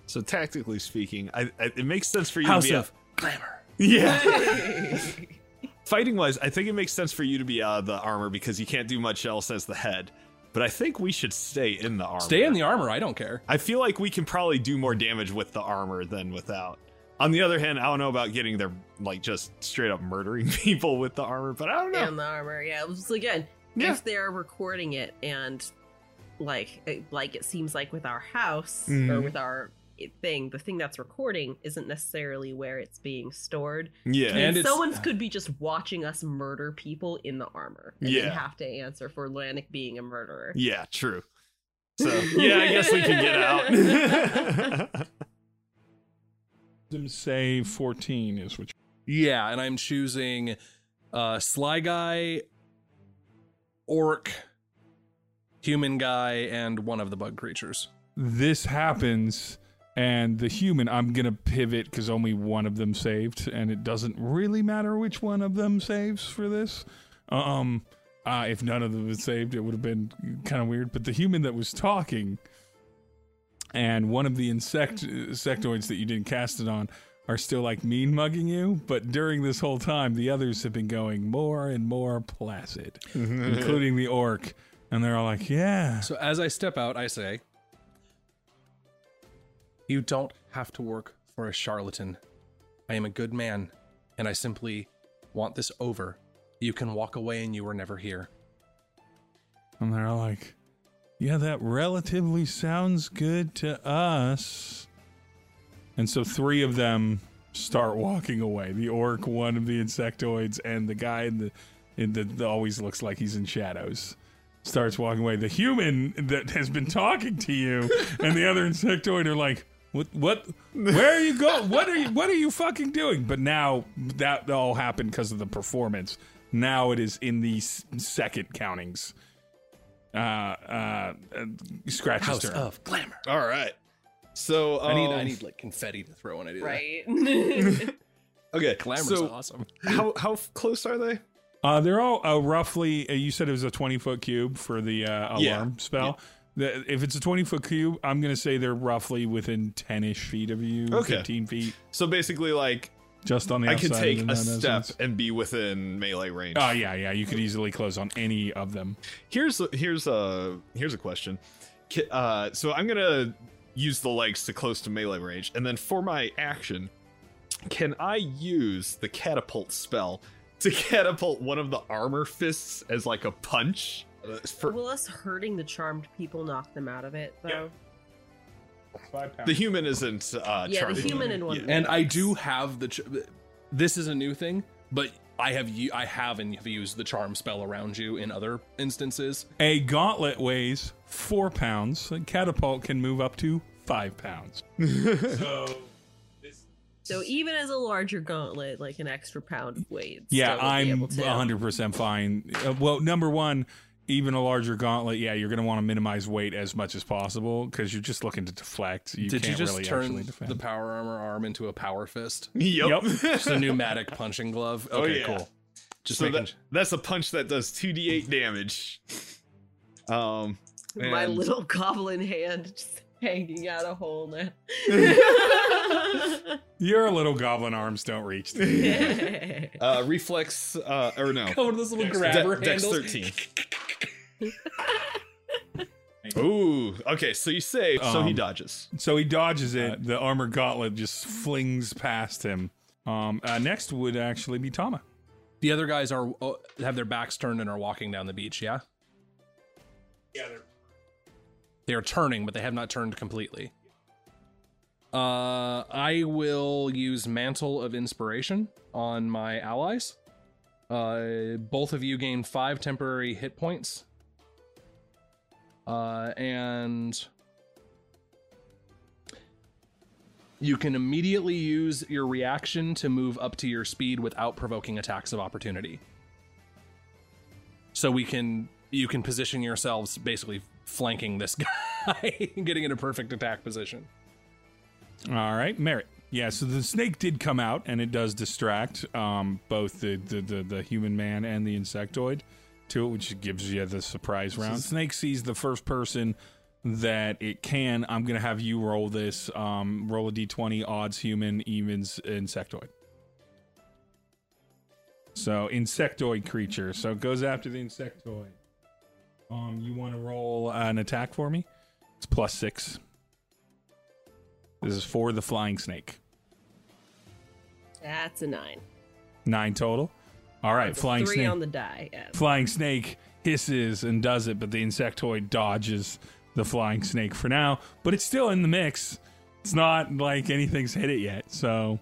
so tactically speaking, I, I, it makes sense for you House to be of Glamour. yeah. (laughs) Fighting wise, I think it makes sense for you to be uh, the armor because you can't do much else as the head. But I think we should stay in the armor. Stay in the armor, I don't care. I feel like we can probably do more damage with the armor than without. On the other hand, I don't know about getting there, like just straight up murdering (laughs) people with the armor, but I don't know. and the armor. Yeah, it was again. Yeah. If they're recording it and like it- like it seems like with our house or Mhm. with our thing, the thing that's recording isn't necessarily where it's being stored. yeah. And And someone could be just watching us murder people in the armor and Yeah. then have to answer for Lanik being a murderer. Yeah, true. So (laughs) yeah, I guess we can get out. (laughs) Wisdom save 14 is what Yeah, and I'm choosing uh, Sly Guy, Orc, Human Guy, and one of the bug creatures. this happens and the human i'm gonna pivot because only one of them saved and it doesn't really matter which one of them saves for this. Um uh, if none of them was saved it would have been kind of weird but the human that was talking and one of the insect insectoids that you didn't cast it on are still like mean mugging you but during this whole time the others have been going more and more placid (laughs) including the orc and they're all like yeah. So as I step out, I say, You don't have to work for a charlatan. I am a good man, and I simply want this over. You can walk away and you were never here. And they're like, yeah, that relatively sounds good to us. And so three of them start walking away the orc, one of the insectoids, and the guy in the, in the that always looks like he's in shadows. Starts walking away. The human that has been talking to you and the other insectoid are like, what? What? Where are you going? What are you? What are you fucking doing? But now that all happened because of the performance. Now it is in the second countings uh, uh, uh, scratches House turn. of Glamour. All right. So I need I um, need like confetti to throw when I do Right. (laughs) okay. Glamour's so awesome. how how close are they? Uh, they're all uh, roughly. Uh, you said it was a twenty foot cube for the uh, alarm Yeah. spell. The, if it's a 20 foot cube, I'm going to say they're roughly within 10 ish feet of you, Okay. 15 feet, So basically, like just on the I could take a step zones. and be within melee range. Oh yeah, yeah. You could easily close on any of them. Here's here's a here's a question. Uh, so I'm gonna use the legs to close to melee range, and then for my action, can I use the catapult spell to (laughs) catapult one of the armor fists as like a punch? For Will us hurting the charmed people knock them out of it though? the human isn't uh, Yeah, charmed. the human in one. Yeah. And I do have the. Ch- this is a new thing, but I have u- I have and have used the charm spell around you in other instances. A gauntlet weighs four pounds. A catapult can move up to five pounds. (laughs) so So even as a larger gauntlet, like an extra pound of weight. yeah, still would be I'm able 100 percent fine. Uh, well, number one, even a larger gauntlet, yeah, you're going to want to minimize weight as much as possible because you're just looking to deflect. You Did can't you just really turn the power armor arm into a power fist? Yep. (laughs) Just a pneumatic (laughs) punching glove. Oh, Okay, yeah. cool. Just so making. that, that's a punch that does 2d8 damage. Um, My little goblin hand just hanging out a hole now. (laughs) Your little goblin arms don't reach. The- uh, reflex, uh, or no, Go with this little De- grabber Dex handle. 13. (laughs) Ooh, okay, so you save, so he Um, dodges. so he dodges it. The armor gauntlet just flings past him. Um, uh, next would actually be Tama. The other guys are uh, have their backs turned and are walking down the beach. Yeah. Yeah, they're They are turning, but they have not turned completely. Uh, I will use Mantle of Inspiration on my allies. Uh, both of you gain five temporary hit points. Uh, and you can immediately use your reaction to move up to your speed without provoking attacks of opportunity. So we can you can position yourselves basically flanking this (laughs) guy, getting in a perfect attack position. All right, Merritt. Yeah, so the snake did come out, and it does distract um, both the, the, the, the human man and the insectoid to it, which gives you the surprise round. Snake sees the first person that it can. I'm going to have you roll this. Um, roll a d20, odds human, evens insectoid. So, insectoid creature. So, it goes after the insectoid. Um, you want to roll an attack for me? It's plus six. This is for the flying snake. That's a nine. Nine total. All right, That's flying three snake. on the die. Yeah. flying snake hisses and does it, but the insectoid dodges the flying snake for now. But it's still in the mix. It's not like anything's hit it yet. So,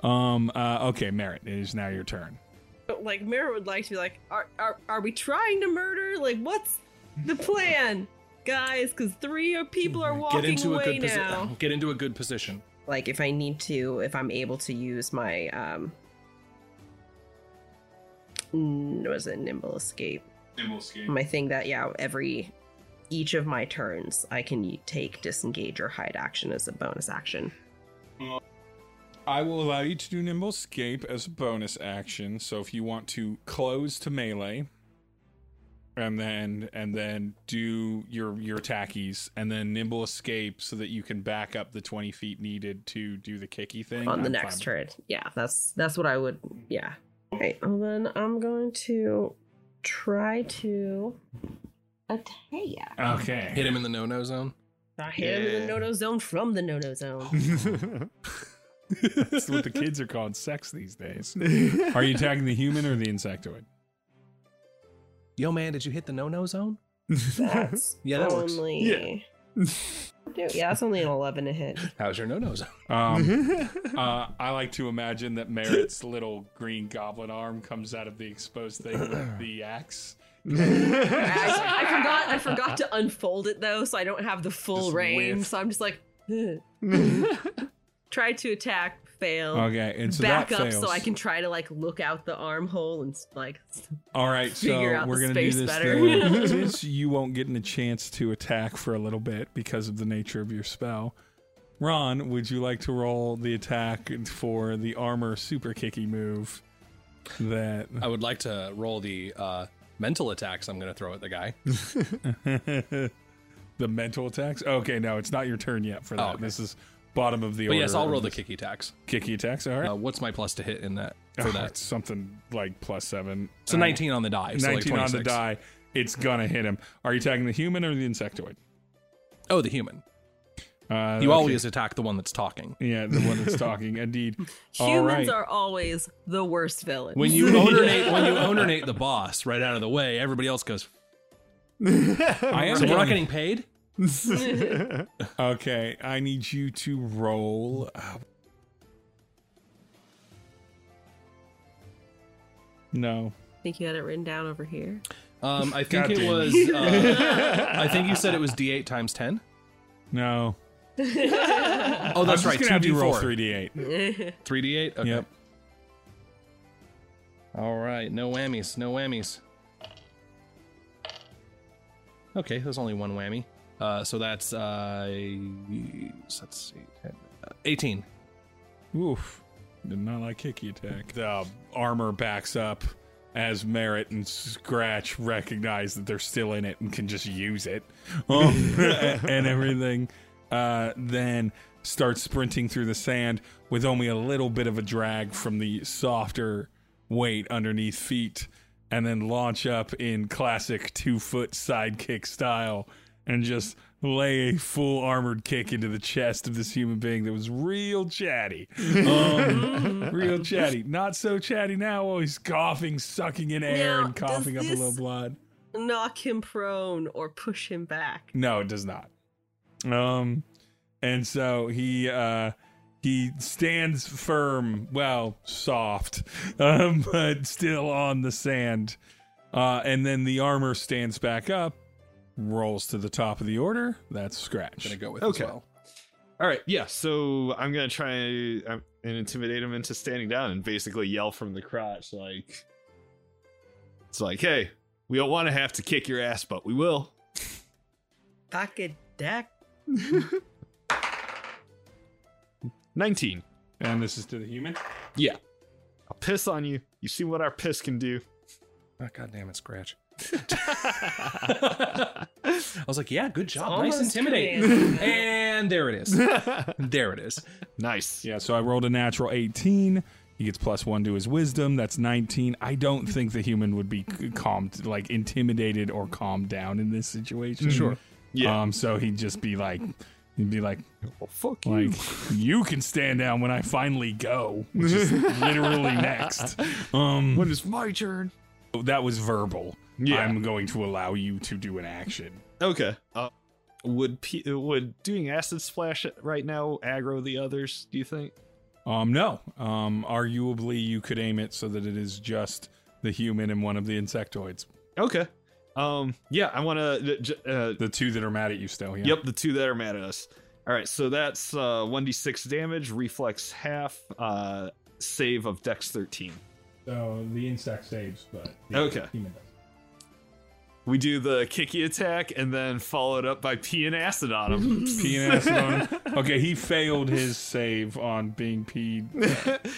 um, uh, okay, Merritt, it is now your turn. But like Merritt would like to be like, are are, are we trying to murder? Like, what's the plan, guys? Because three people are walking Get into a away good now. position. Get into a good position. Like, if I need to, if I'm able to use my um, was it nimble escape? Nimble escape. My thing that yeah, every each of my turns, I can take disengage or hide action as a bonus action. I will allow you to do nimble escape as a bonus action. So if you want to close to melee, and then and then do your your attackies, and then nimble escape so that you can back up the twenty feet needed to do the kicky thing on the I'm next fine. turn. Yeah, that's that's what I would. Yeah. Okay. Well, then I'm going to try to attack. Okay. Hit him in the no-no zone. I hit him in the no-no zone from the no-no zone. That's what the kids are calling sex these days. Are you attacking the human or the insectoid? Yo, man, did you hit the no-no zone? That's Yeah, that works. only. Dude, yeah, that's only an 11 to hit. (laughs) How's your no-no zone? Um, (laughs) uh, I like to imagine that Merritt's little green goblin arm comes out of the exposed thing with (clears throat) the axe. I, I forgot. I forgot to unfold it though, so I don't have the full Just range. whiff. So I'm just like, (laughs) try to attack, fail. Okay, and so back that up fails. so I can try to like look out the armhole and like (laughs) All right, so out we're gonna do this better. thing. (laughs) Since you won't get in a chance to attack for a little bit because of the nature of your spell. Ron, would you like to roll the attack for the armor super kicky move? That I would like to roll the uh, mental attacks I'm going to throw at the guy. the (laughs) The mental attacks. Okay, no, it's not your turn yet for that. okay. This is bottom of the But order. yes, I'll roll the this- kicky attacks. kicky attacks. All right. Uh, what's my plus to hit in that (laughs) for Oh, that? it's something like plus seven. So Uh, 19 on the die. So like 19 on the die. It's gonna hit him. Are you attacking the human or the insectoid? Oh, the human. Uh, You okay. always attack the one that's talking. Yeah, the one that's (laughs) talking. Indeed. Humans right. are always the worst villains. When you ownerate, when you (laughs) ownerate the boss right out of the way, everybody else goes. I am So we're not getting paid. (laughs) Okay, I need you to roll. uh, no. think you had it written down over here. Um, I think God it was. Uh, (laughs) I think you said it was D8 times 10. No. (laughs) Oh, I'm that's right. gonna have you roll 2d4. 3d8. 3d8. Okay. Yep. All right. No whammies. No whammies. Okay, there's only one whammy. Uh, so that's uh, let's see, 10, uh, 18. Oof. Did not like kicky attack. The armor backs up as Merritt and Scratch recognize that they're still in it and can just use it um, (laughs) (laughs) and everything. Uh, then start sprinting through the sand with only a little bit of a drag from the softer weight underneath feet, and then launch up in classic two foot sidekick style and just lay a full armored kick into the chest of this human being that was real chatty. Um, (laughs) real chatty. Not so chatty now. Oh, he's coughing, sucking in air, Now, and coughing up a little blood. Knock him prone or push him back. No, it does not. Um, and so he uh he stands firm, well, soft, (laughs) um, but still on the sand. Uh, and then the armor stands back up, rolls to the top of the order. That's Scratch. Gonna go with Okay. as well. All right, yeah. So I'm gonna try um, and intimidate him into standing down and basically yell from the crotch, like, "It's like, hey, we don't want to have to kick your ass, but we will." Pocket deck. (laughs) Nineteen. And this is to the human. Yeah. I'll piss on you. You see what our piss can do. Oh, God damn it, Scratch. (laughs) I was like, yeah, good job. Nice almost intimidating. and there it is. (laughs) there it is. nice. Yeah, so I rolled a natural 18. He gets plus one to his wisdom. That's 19. I don't think the human would be calmed, like intimidated or calmed down in this situation. Sure. Yeah. Um, so he'd just be like, he'd be like, well, fuck you. you can stand down when I finally go, which is literally (laughs) next. Um, when it's my turn. that was verbal. Yeah. I'm going to allow you to do an action. Okay. Uh, would P- would doing acid splash right now aggro the others? Do you think? Um, no. Um, arguably you could aim it so that it is just the human and one of the insectoids. Okay. Um. Yeah. I want to. Uh, The two that are mad at you still. Yeah. Yep, the two that are mad at us. All right, so that's uh 1d6 damage, reflex half, uh save of dex 13. So the insect saves, but the Okay. human does. We do the kicky attack and then followed up by peeing acid on him. Pee and acid on him. (laughs) (laughs) Okay, he failed his save on being peed.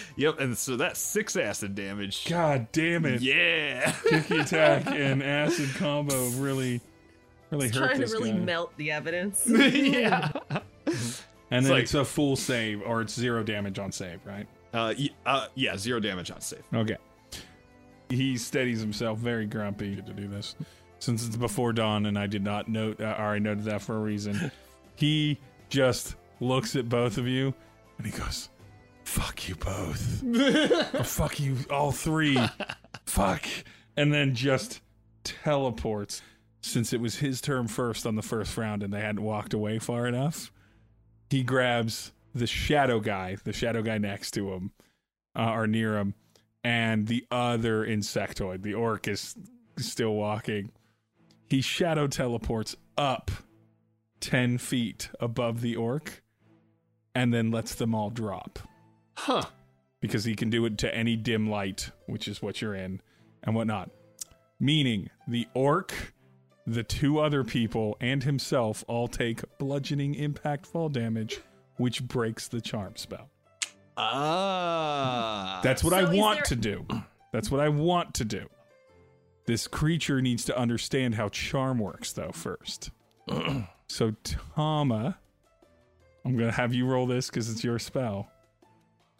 (laughs) yep, and so that's 6 acid damage. God damn it. Yeah. Kicky attack and acid combo really, really hurt Trying to really guy. melt the evidence. yeah. and It's then like- it's a full save, or it's zero damage on save, right? Uh, y- uh yeah, 0 damage on save. Okay. He steadies himself, very grumpy to do this, since it's before dawn, and I did not note, uh, or I noted that for a reason. (laughs) He just looks at both of you, and he goes, "Fuck you both, (laughs) fuck you all three, (laughs) fuck," and then just teleports. Since it was his turn first on the first round, and they hadn't walked away far enough, he grabs the shadow guy, the shadow guy next to him, uh, or near him, and the other insectoid. The orc is still walking. He shadow teleports up 10 feet above the orc and then lets them all drop Huh. because he can do it to any dim light, which is what you're in, and whatnot. Meaning the orc, the two other people, and himself all take bludgeoning impact fall damage, which breaks the charm spell. Ah. That's what So I want there- to do. That's what I want to do. This creature needs to understand how charm works, though, first. (clears throat) So Tama, I'm gonna have you roll this because it's your spell.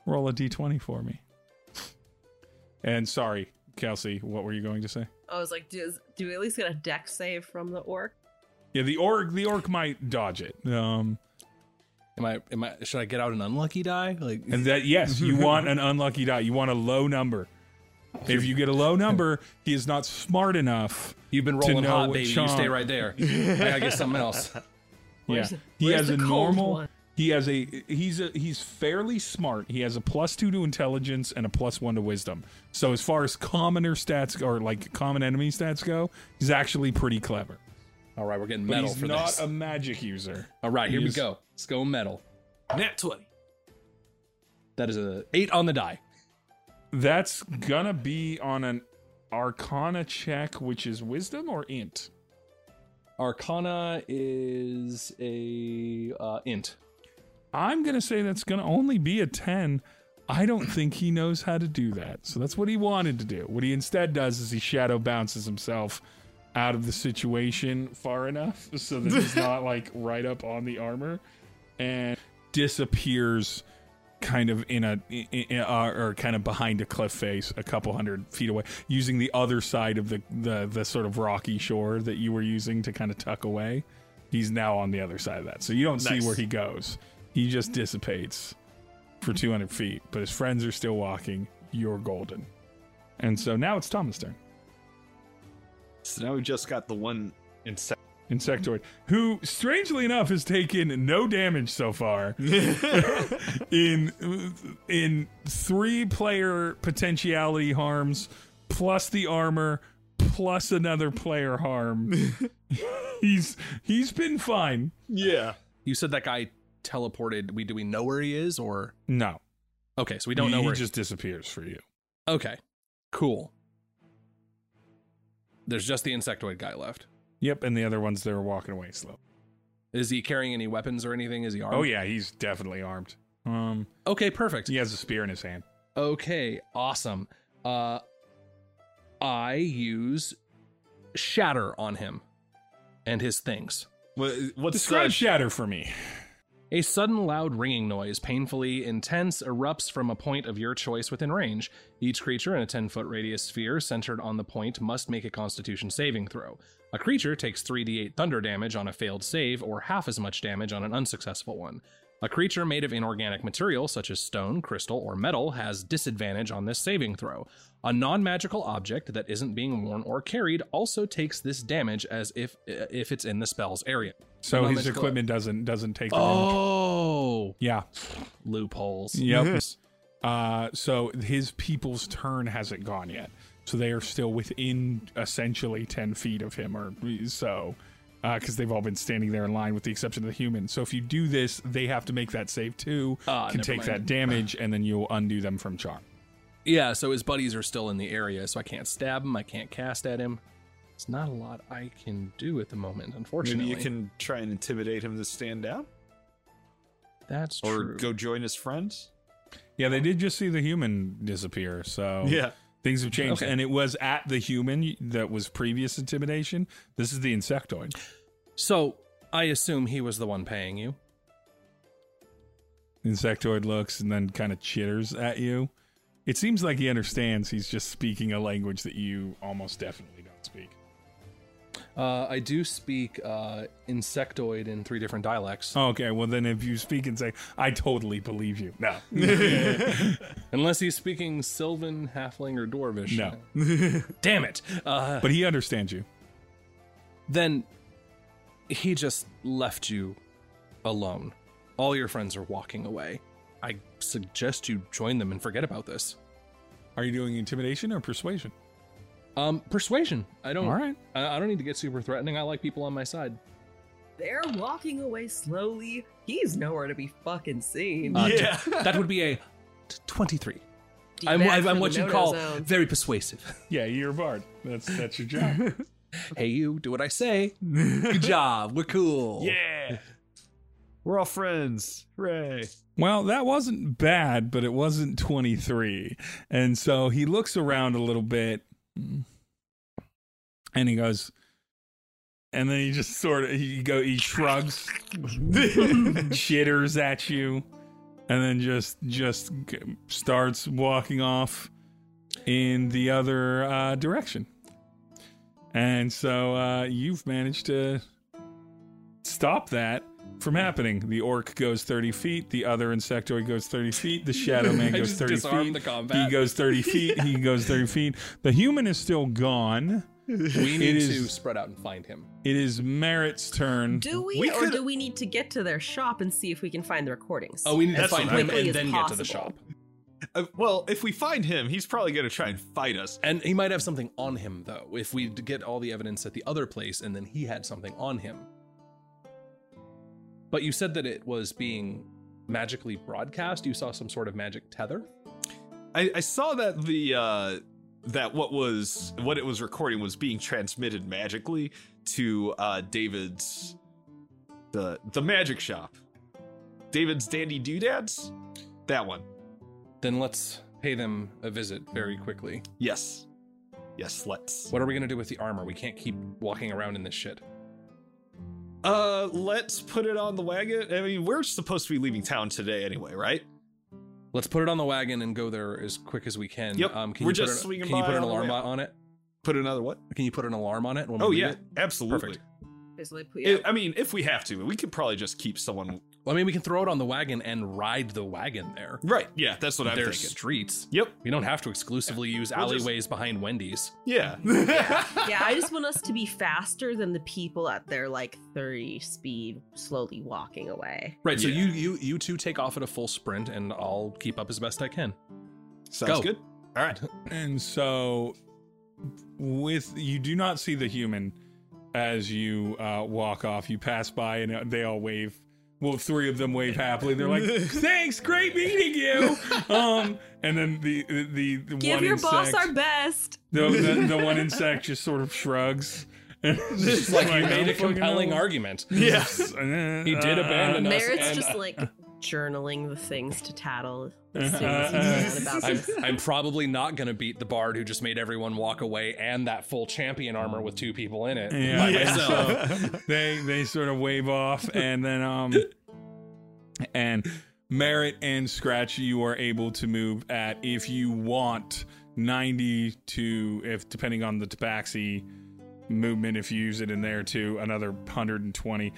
Roll a d20 for me. And sorry, Kelsey, what were you going to say? I was like, do, do we at least get a deck save from the orc? Yeah, the orc the orc might dodge it. Um Am I? Am I? Should I get out an unlucky die? Like, and that yes, you (laughs) want an unlucky die. You want a low number. If you get a low number, he is not smart enough. you've been To rolling know hot, what baby. You stay right there. (laughs) I gotta get something else. (laughs) Where's yeah, the- he has a normal. one? He has a he's a he's fairly smart. He has a plus two to intelligence and a plus one to wisdom. So as far as commoner stats or like common enemy stats go, he's actually pretty clever. All right, we're getting metal But metal he's for not this. a magic user. All right, here we go. Let's go metal. Nat 20. That is a eight on the die. That's gonna be on an Arcana check, which is wisdom or int. Arcana is a uh, int. I'm gonna say that's gonna only be a ten. I don't think he knows how to do that. So that's what he wanted to do. What he instead does is he shadow bounces himself out of the situation far enough so that he's (laughs) not like right up on the armor and disappears kind of in a in, in, uh, or kind of behind a cliff face a couple hundred feet away using the other side of the, the the sort of rocky shore that you were using to kind of tuck away. He's now on the other side of that. So you don't see where he goes. He just dissipates for 200 feet but his friends are still walking. You're golden. And so now it's Tama's turn. So now we just got the one insect. Insectoid who strangely enough has taken no damage so far (laughs) in in three player potentiality harms plus the armor plus another player harm (laughs) he's he's been fine yeah. You said that guy teleported. We do we know where he is or no okay? So we don't know he where. just disappears for you Okay, cool. There's just the insectoid guy left. Yep and the other ones they're walking away slow Is he carrying any weapons or anything? Is he armed? oh yeah he's definitely armed um Okay, perfect. he has a spear in his hand Okay, awesome. Uh I use shatter on him and his things. What, what's describe the, shatter for me A sudden loud ringing noise, painfully intense, erupts from a point of your choice within range. Each creature in a 10 foot radius sphere centered on the point must make a constitution saving throw. A creature takes 3d8 thunder damage on a failed save, or half as much damage on an unsuccessful one. A creature made of inorganic material, such as stone, crystal, or metal, has disadvantage on this saving throw. A non magical object that isn't being worn or carried also takes this damage as if if it's in the spell's area. so his equipment doesn't doesn't take the damage. Oh, yeah loopholes. Yep. uh, so his people's turn hasn't gone yet. So they are still within essentially 10 feet of him or so. Because they've all been standing there in line with the exception of the human. So if you do this, they have to make that save too, Ah, can take mind. that damage, and then you'll undo them from charm. Yeah, so his buddies are still in the area, so I can't stab him, I can't cast at him. It's not a lot I can do at the moment, unfortunately. Maybe you can try and intimidate him to stand down? That's true. Or true. go join his friends? Yeah, they did just see the human disappear. So Yeah. Things have changed. Okay. And it was at the human that was previous intimidation. This is the insectoid. So I assume he was the one paying you. Insectoid looks and then kind of chitters at you. It seems like he understands he's just speaking a language that you almost definitely don't speak. Uh, I do speak uh, insectoid in three different dialects. Okay, well then if you speak and say, I totally believe you. No. (laughs) Unless he's speaking Sylvan, Halfling, or Dwarvish. No. (laughs) Damn it. Uh, but he understands you. then he just left you alone. All your friends are walking away. I suggest you join them and forget about this. Are you doing intimidation or persuasion? Um, persuasion. I don't. All right. I, I don't need to get super threatening. I like people on my side. They're walking away slowly. He's nowhere to be fucking seen. Uh, Yeah. (laughs) That would be a t- twenty-three. Deep I'm, I'm, I'm what you no-no call zone. very persuasive. (laughs) Yeah, you're a bard. That's that's your job. (laughs) hey, you do what I say. Good job. We're cool. yeah. We're all friends. Hooray. Well, that wasn't bad, but it wasn't 23. And so he looks around a little bit and he goes, and then he just sort of he go he shrugs, (laughs) chitters at you, and then just just starts walking off in the other uh, direction. And so uh, you've managed to stop that from happening. The orc goes 30 feet, the other insectoid goes 30 feet, the shadow man (laughs) goes 30 feet. the He goes 30 (laughs) feet, he goes 30 feet. The human is still gone. we need is- to spread out and find him. It is Merritt's turn. Do we, We or do we need to get to their shop and see if we can find the recordings? Oh, we need to find what I him quickly and as then get to the possible. shop. Uh, well, if we find him, he's probably going to try and fight us. And he might have something on him, though. If we get all the evidence at the other place and then he had something on him. But you said that it was being magically broadcast. You saw some sort of magic tether. I, I saw that the uh that what was what it was recording was being transmitted magically to uh David's the the magic shop. David's Dandy Doodads? That one. Then let's pay them a visit very quickly. Yes. Yes, let's. What are we going to do with the armor? We can't keep walking around in this shit. Uh let's put it on the wagon. I mean, we're supposed to be leaving town today anyway, right? Let's put it on the wagon and go there as quick as we can. Yep, Um, can we're you put just an- swinging Can you by put an on the alarm way. on it? Put another what? Can you put an alarm on it? when we Oh leave yeah, it? absolutely. Perfect. Basically, put- It- I mean, if we have to, we could probably just keep someone. Well, I mean, we can throw it on the wagon and ride the wagon there. Right. Yeah, that's what I'm There's thinking. streets. Yep. We don't have to exclusively use We'll just- alleyways behind Wendy's. Yeah. (laughs) (laughs) yeah, I just want us to be faster than the people at their like 30 speed, slowly walking away. Right. So Yeah. you you you two take off at a full sprint, and I'll keep up as best I can. Sounds Go. good. All right. (clears throat) And so, with you do not see the human as you uh, walk off. You pass by and they all wave. Well, three of them wave happily. They're like, (laughs) "Thanks, great meeting you." Um, and then the the, one in the Give one your insect, boss our best. the, the, the one insect just sort of shrugs. And (laughs) it's It's like you made a compelling argument. Yes, he (laughs) He did abandon us. Merritt's and- just like journaling the things to tattle (laughs) as soon as about I'm. I'm probably not going to beat the bard who just made everyone walk away and that full champion armor with two people in it Yeah, by yeah. myself. (laughs) They they sort of wave off, and then um, and Merritt and Scratch, you are able to move at if you want ninety to if depending on the Tabaxi movement, if you use it in there too, another hundred and twenty.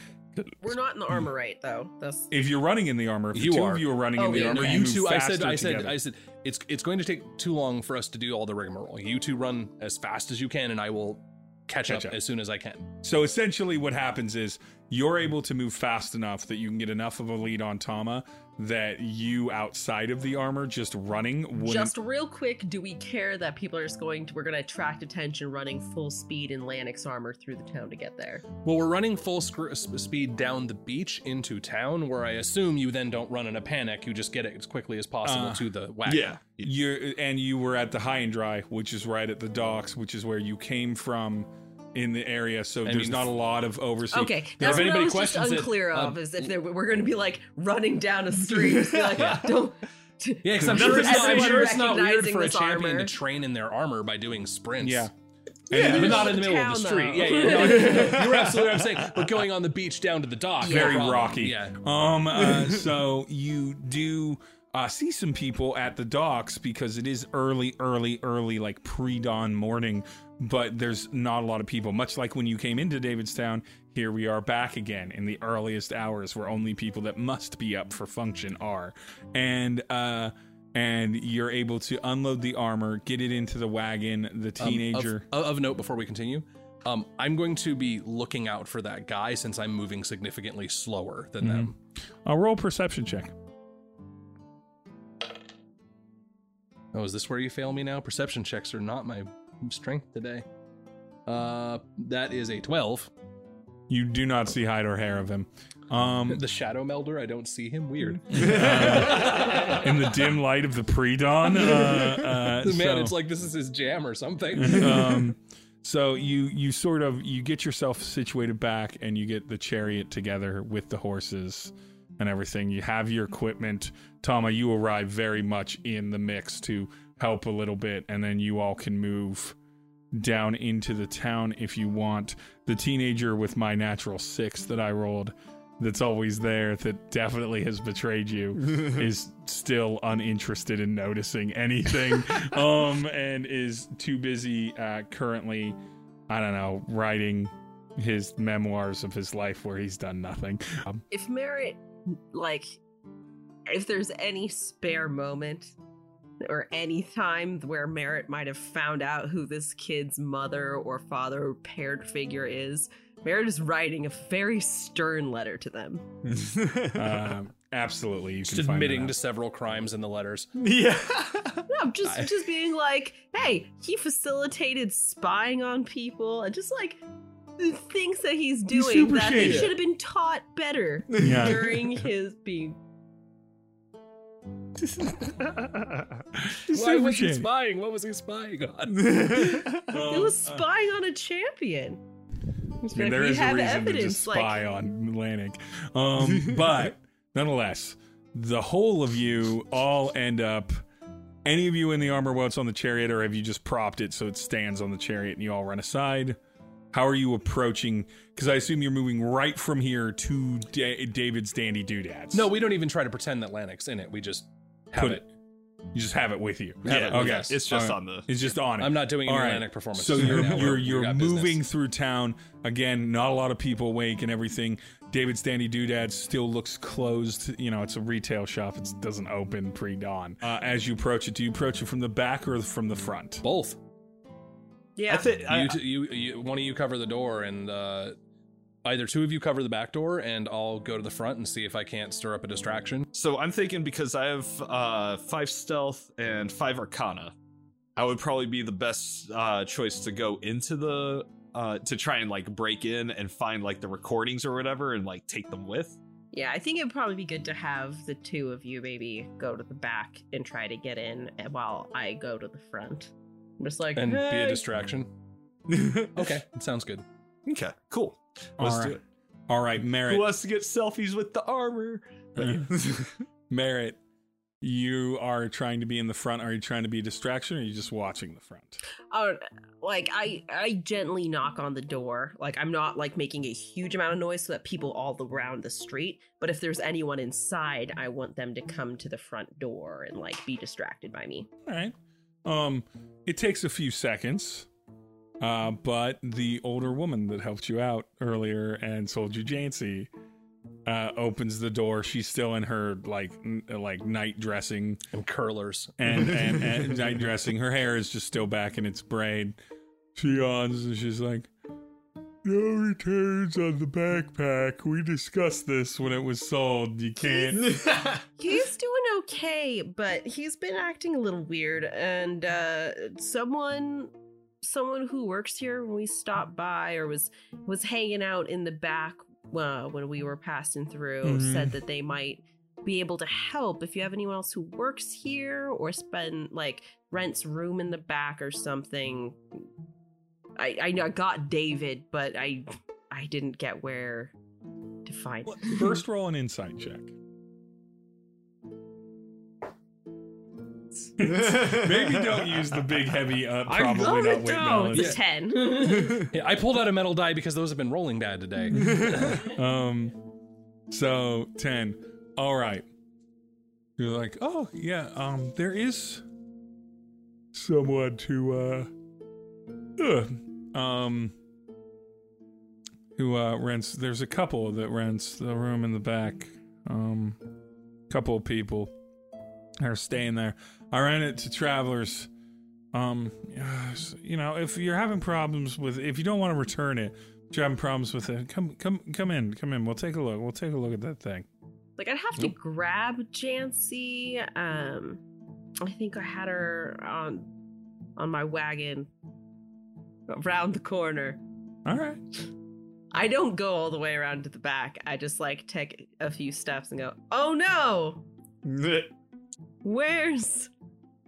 We're not in the armor right though. That's If you're running in the armor, if the You two are. of you are running Oh, in the yeah, armor, no, you two, I said, I said, together. I said, it's it's going to take too long for us to do all the rigmarole. You two run as fast as you can, and I will catch, Catch up, up. as soon as I can. So essentially, what happens is you're able to move fast enough that you can get enough of a lead on Tama that you outside of the armor just running wouldn't just real quick. Do we care that people are just going to? We're going to attract attention, running full speed in Lanik's armor through the town to get there. Well, we're running full scr- s- speed down the beach into town, where I assume you then don't run in a panic. You just get it as quickly as possible Uh, to the wagon. yeah. you and you were at the high and dry, which is right at the docks, which is where you came from in the area. So there's mean, not a lot of oversight. Okay, if that's what I anybody was just questions it, unclear uh, of. Is if there, we're going to be like running down a street, just (laughs) be like, don't. Yeah, because I'm (laughs) sure it's not, I'm sure it's not weird for a champion armor. to train in their armor by doing sprints. Yeah. Yeah. but not in the middle of the street. though. Yeah, yeah, (laughs) no, no, you're absolutely what I'm saying. But going on the beach down to the dock, no very problem. rocky. Yeah, Um. Uh, so you do uh, see some people at the docks because it is early, early, early, like pre-dawn morning. But there's not a lot of people. Much like when you came into Davidstown, here we are back again in the earliest hours, where only people that must be up for function are, and uh, and you're able to unload the armor, get it into the wagon. The Um, of- teenager. of, of note, before we continue, um, I'm going to be looking out for that guy since I'm moving significantly slower than them. I'll roll perception check. Oh, is this where you fail me now? Perception checks are not my strength today. Uh, that is a 12. You do not see hide or hair of him. Um, (laughs) The shadow melder, I don't see him. Weird. uh, (laughs) in the dim light of the pre-dawn. Uh, uh, Man, so, it's like this is his jam or something. (laughs) um, so you you sort of you get yourself situated back, and you get the chariot together with the horses and everything. You have your equipment. Tama, you arrive very much in the mix to help a little bit, and then you all can move down into the town if you want. The teenager with my natural six that I rolled, that's always there, that definitely has betrayed you, (laughs) is still uninterested in noticing anything, (laughs) um, and is too busy uh, currently, I don't know, writing his memoirs of his life where he's done nothing. Um, if Merritt, like, if there's any spare moment or any time where Merritt might have found out who this kid's mother or father or paired figure is, Merritt is writing a very stern letter to them. (laughs) um, absolutely, you Just can admitting to several crimes in the letters. yeah. (laughs) No, just I- just being like, hey, he facilitated spying on people and just like the things that he's doing super that he should have been taught better (laughs) Yeah. during his being. It's (laughs) Why was he spying? What was he spying on? (laughs) It Um, was uh, spying on a champion. It's I mean, like, there we is a have reason to just spy like, on Atlantic. Um, (laughs) but nonetheless, the whole of you all end up. Any of you in the armor while it's on the chariot, or have you just propped it so it stands on the chariot and you all run aside? How are you approaching? Because I assume you're moving right from here to da- David's Dandy Doodads. no, we don't even try to pretend that Lanik's in it. We just have Put it. You just have it with you. Have yeah, it with okay. us. It's just Alright. on the. It's just on it. I'm not doing any All right. Lannick performance. So you're right you're you're moving business. through town again. Not a lot of people awake and everything. David's Dandy Doodad still looks closed. You know, it's a retail shop. It doesn't open pre dawn. Uh, as you approach it, do you approach it from the back or from the front? both. Yeah. I think you, t- you, you, one of you cover the door, and uh, either two of you cover the back door, and I'll go to the front and see if I can't stir up a distraction. so I'm thinking because I have uh five stealth and five arcana, I would probably be the best uh choice to go into the uh to try and like break in and find like the recordings or whatever and like take them with. Yeah, I think it'd probably be good to have the two of you maybe go to the back and try to get in while I go to the front. I'm just like, And be a distraction. (laughs) okay. Okay, it sounds good. Okay. Cool. Let's All do it. All right, Merritt. Who wants to get selfies with the armor? Uh, (laughs) Merritt, you are trying to be in the front. Are you trying to be a distraction, or are you just watching the front? Oh, like I, I gently knock on the door. Like I'm not like making a huge amount of noise so that people all around the street. But if there's anyone inside, I want them to come to the front door and like be distracted by me. All right. Um, it takes a few seconds, uh, but the older woman that helped you out earlier and sold you Jancy uh, opens the door. She's still in her like n- like night dressing And curlers. and, (laughs) and, and night dressing. Her hair is just still back in its braid. She yawns and she's like, "No returns on the backpack. We discussed this when it was sold. You can't." (laughs) He's doing okay, but he's been acting a little weird. And uh, someone, someone who works here when we stopped by or was was hanging out in the back uh, when we were passing through Mhm. said that they might be able to help if you have anyone else who works here or spend like rents room in the back or something. I I I got David, but I I didn't get where to find. Well, First, roll an insight check. (laughs) Maybe don't use the big heavy. Uh, I probably love not it, wit don't. knowledge. Ten. (laughs) Yeah, I pulled out a metal die because those have been rolling bad today. (laughs) Um, so ten. All right. You're like, oh yeah. Um, there is someone to uh, uh um, who uh rents. There's a couple that rents the room in the back. Um, couple of people are staying there. I rent it to travelers. Um, you know, if you're having problems with, if you don't want to return it, you're having problems with it, come, come, come in, come in. We'll take a look. We'll take a look at that thing. Like I'd have to grab Jancy. Um, I think I had her on on my wagon around the corner. All right. I don't go all the way around to the back. I just like take a few steps and go, "Oh no, where's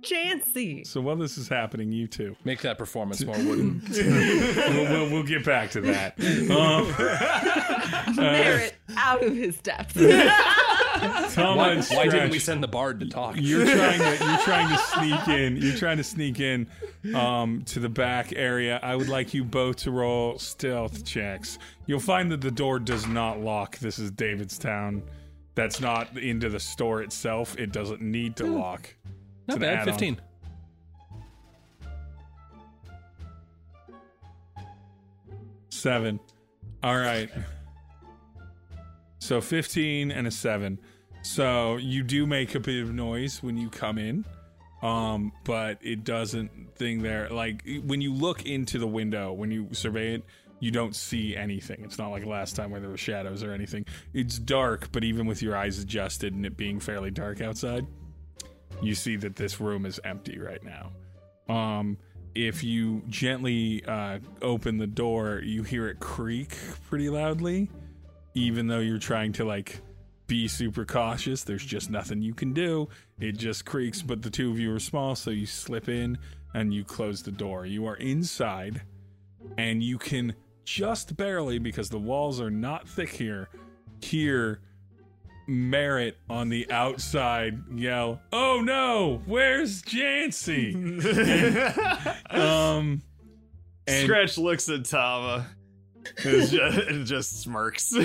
Jancy?" So while this is happening, you two. Make that performance more (laughs) wooden. we'll, we'll, we'll get back to that. (laughs) Um, uh, Merritt out of his depth. (laughs) (laughs) Tama Why, and why didn't we send the bard to talk? You're (laughs) trying to you're trying to sneak in. You're trying to sneak in um, to the back area. I would like you both to roll stealth checks. You'll find that the door does not lock. This is Davidstown. That's not into the store itself. It doesn't need to lock. It's Not bad. Fifteen. Seven. All right. So 15 and a 7. So you do make a bit of noise when you come in. Um, but it doesn't thing there like when you look into the window, when you survey it, you don't see anything. It's not like last time where there were shadows or anything. It's dark, but even with your eyes adjusted and it being fairly dark outside, you see that this room is empty right now. Um, if you gently uh, open the door, you hear it creak pretty loudly, even though you're trying to like be super cautious. There's just nothing you can do. It just creaks, but the two of you are small, so you slip in and you close the door. You are inside, and you can just barely, because the walls are not thick here, hear Merritt on the outside yell, "Oh no, where's Jancy?" (laughs) um, and Scratch looks at Tama just, (laughs) and just smirks. (laughs)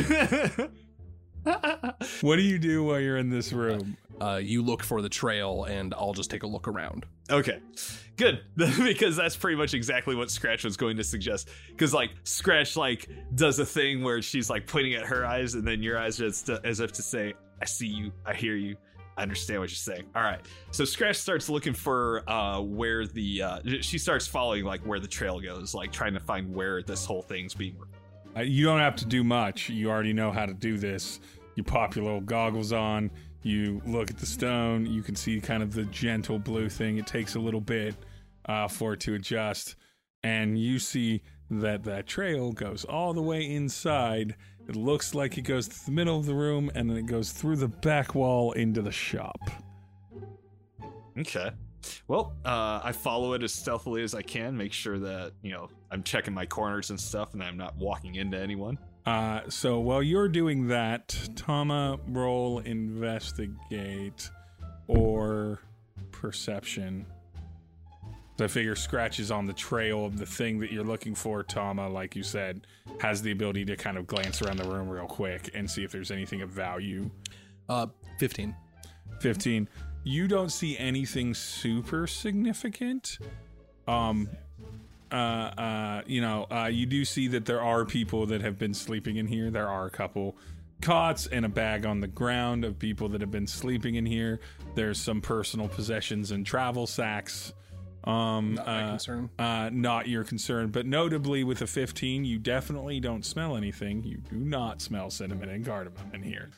what do you do while you're in this room? Uh, you look for the trail, and I'll just take a look around. okay, good (laughs) because that's pretty much exactly what Scratch was going to suggest. Because like Scratch like does a thing where she's like pointing at her eyes, and then your eyes just uh, as if to say, "I see you, I hear you." I understand what you're saying. All right. So Scratch starts looking for uh, where the uh, she starts following like where the trail goes, like trying to find where this whole thing's being Uh, you don't have to do much. You already know how to do this. You pop your little goggles on. You look at the stone. You can see kind of the gentle blue thing. It takes a little bit uh, for it to adjust, and you see that that trail goes all the way inside. It looks like it goes to the middle of the room, and then it goes through the back wall into the shop. Okay. Well, uh, I follow it as stealthily as I can, make sure that, you know, I'm checking my corners and stuff and I'm not walking into anyone. Uh, so while you're doing that, Tama, roll investigate or perception. So I figure scratches on the trail of the thing that you're looking for. Tama, like you said, has the ability to kind of glance around the room real quick and see if there's anything of value. Uh, fifteen. 15 you don't see anything super significant um uh uh you know uh you do see that there are people that have been sleeping in here there are a couple cots and a bag on the ground of people that have been sleeping in here there's some personal possessions and travel sacks um Not my uh, concern. uh, not your concern. But notably, with a 15, you definitely don't smell anything. You do not smell cinnamon and cardamom in here.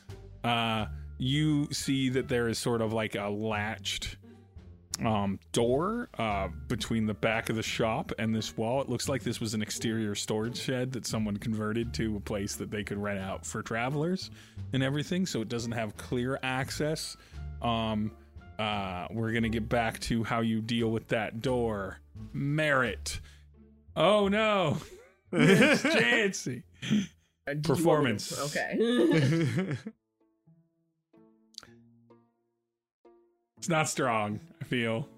Uh, you see that there is sort of like a latched um, door uh, between the back of the shop and this wall. It looks like this was an exterior storage shed that someone converted to a place that they could rent out for travelers and everything. So it doesn't have clear access. Um, uh, we're gonna get back to how you deal with that door. Merritt. Oh no, (laughs) it's (laughs) Jancy. Uh, did you want me to- Performance. Okay. (laughs) It's not strong. I feel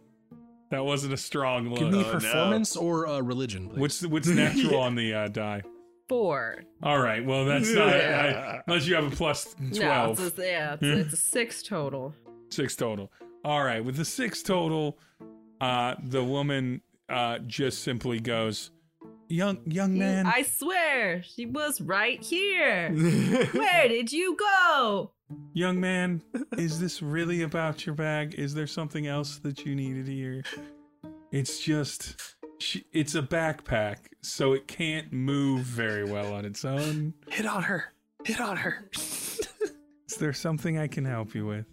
that wasn't a strong look. Give me look. Oh, no. performance or uh, religion, please. What's what's natural on the uh, die? Four. All right. Well, that's not I, unless you have a plus No, twelve. it's a, yeah, it's, it's a six total. Six total. All right. With the six total, uh, the woman uh, just simply goes, "Young young man." I swear, she was right here. (laughs) Where did you go? Young man, is this really about your bag? Is there something else that you needed here? It's just, it's a backpack, so it can't move very well on its own. Hit on her. Hit on her. Is there something I can help you with?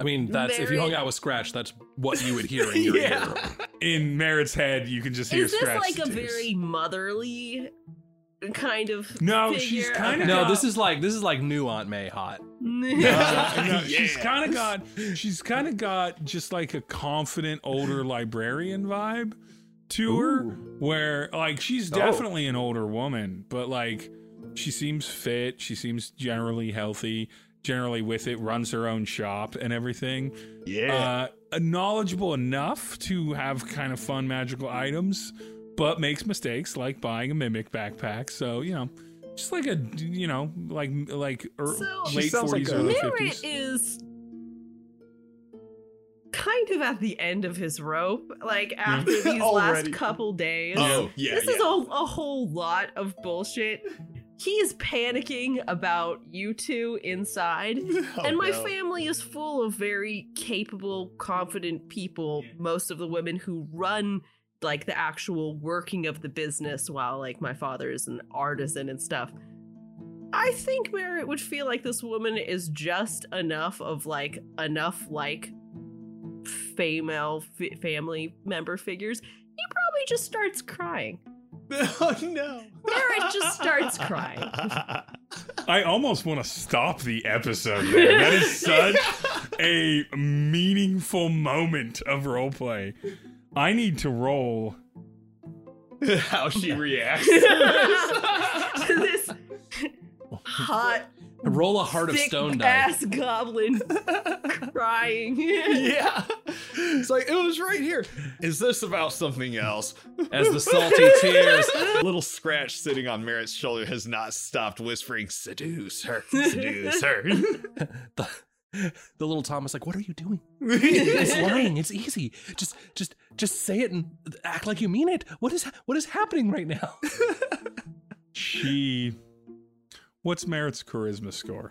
I mean, that's if you hung out with Scratch, that's what you would hear in (laughs) your ear. In Merritt's head, you can just hear Is this Scratch like a deduce. very motherly kind of? No, figure? she's kinda No, Yeah. this is like this is like new Aunt May hot. Uh, (laughs) no, (laughs) she's kind of got she's kind of got just like a confident older librarian vibe to her where like she's Oh. definitely an older woman but like She seems fit. She seems generally healthy, generally with it, runs her own shop and everything. Yeah. Uh, knowledgeable enough to have kind of fun magical items, but makes mistakes like buying a mimic backpack. So, you know, just like a, you know, like, like er, So- late sounds like 40s, a- early Merritt 50s. is kind of at the end of his rope. Like after (laughs) these last couple days, oh, yeah. this yeah. is a, a whole lot of bullshit. He's panicking about you two inside. (laughs) Oh, and my no. family is full of very capable, confident people. Most of the women who run like the actual working of the business, while like my father is an artisan and stuff. I think Merritt would feel like this woman is just enough of like enough like female f- family member figures. He probably just starts crying. (laughs) oh no. Merritt just starts crying. (laughs) I almost want to stop the episode there. That is (laughs) such a meaningful moment of roleplay. I need to roll. How she reacts. To this hot Roll a heart of thick stone die. ass goblin (laughs) crying. yeah. It's like, it was right here. Is this about something else? As the salty (laughs) tears. Little Scratch sitting on Merritt's shoulder has not stopped whispering, seduce her, seduce her. (laughs) The, the little Tama's like, what are you doing? It's lying. It's easy. Just, just, just say it and act like you mean it. What is, what is happening right now? She. What's Merritt's charisma score?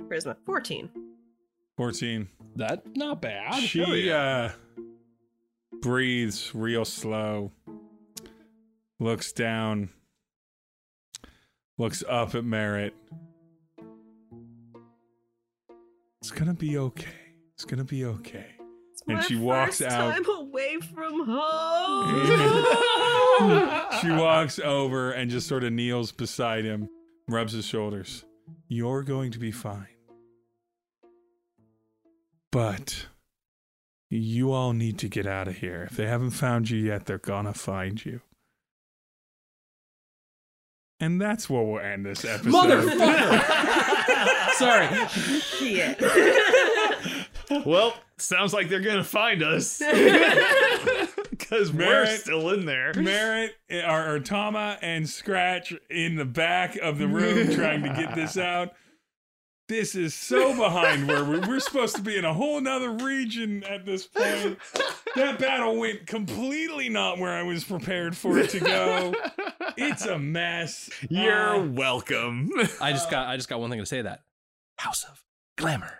Charisma 14. 14. That not bad. She uh breathes real slow. Looks down. Looks up at Merritt. It's gonna be okay. It's gonna be okay. It's And my she walks first out. time away from (laughs) home. she walks over and just sort of kneels beside him, rubs his shoulders. You're going to be fine. But you all need to get out of here. If they haven't found you yet, they're gonna find you. And that's where we'll end this episode. Motherfucker! (laughs) Sorry. Shit. (laughs) well, sounds like they're going to find us. (laughs) Because we're Merritt- still in there. Merritt or, or Tama and Scratch in the back of the room (laughs) trying to get this out. This is so behind where we're, we're supposed to be in a whole nother region at this point. That battle went completely not where I was prepared for it to go. It's a mess. You're Uh, welcome. I just got, I just got one thing to say. That House of Glamour.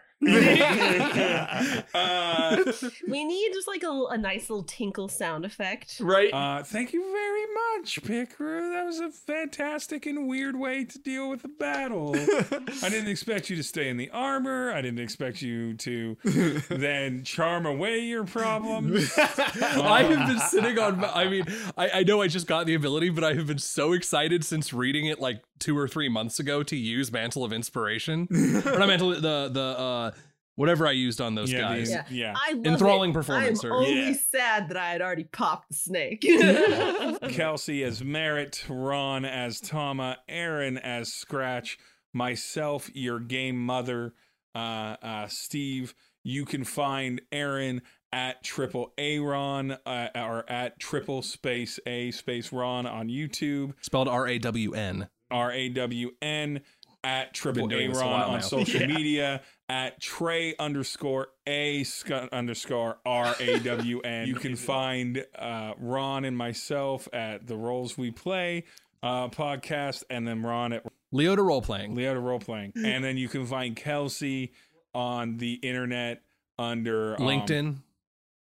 Uh, (laughs) we need just like a, a nice little tinkle sound effect. right? uh, thank you very much, Picker. That was a fantastic and weird way to deal with the battle. I didn't expect you to stay in the armor. I didn't expect you to (laughs) then charm away your problems. (laughs) I have been sitting on. I mean, I, I know I just got the ability, but I have been so excited since reading it like two or three months ago to use Mantle of Inspiration. (laughs) or not Mantle, the the uh, whatever I used on those Yeah, guys. Yeah. yeah. I love Enthralling it. performance, I'm or- only Yeah. sad that I had already popped the snake. (laughs) (laughs) Kelsey as Merritt, Ron as Tama, Aaron as Scratch, myself, your game mother, uh, uh, Steve. You can find Aaron at triple A Ron uh, or at triple space A space Ron on YouTube. Spelled R A W N. R A W N at triple A Ron on now. social Yeah. media at Trey underscore A sc- underscore R A W N. (laughs) You can find uh, Ron and myself at the Roles We Play uh, podcast, and then Ron at Leota role playing. Leota Role Playing, (laughs) and then you can find Kelsey on the internet under um, LinkedIn.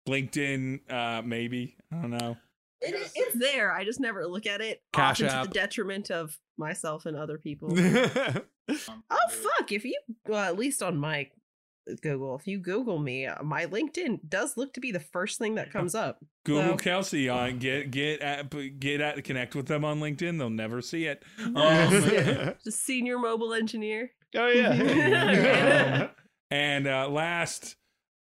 LinkedIn, uh, maybe I don't know. It, it's there. I just never look at it. Cash often to the detriment of myself and other (laughs) people. oh fuck! If you, well, at least on my Google, if you Google me, uh, my LinkedIn does look to be the first thing that comes up. Google So- Kelsey on get get at get at connect with them on LinkedIn. They'll never see it. Um, (laughs) Just senior mobile engineer. (laughs) oh yeah. and uh, last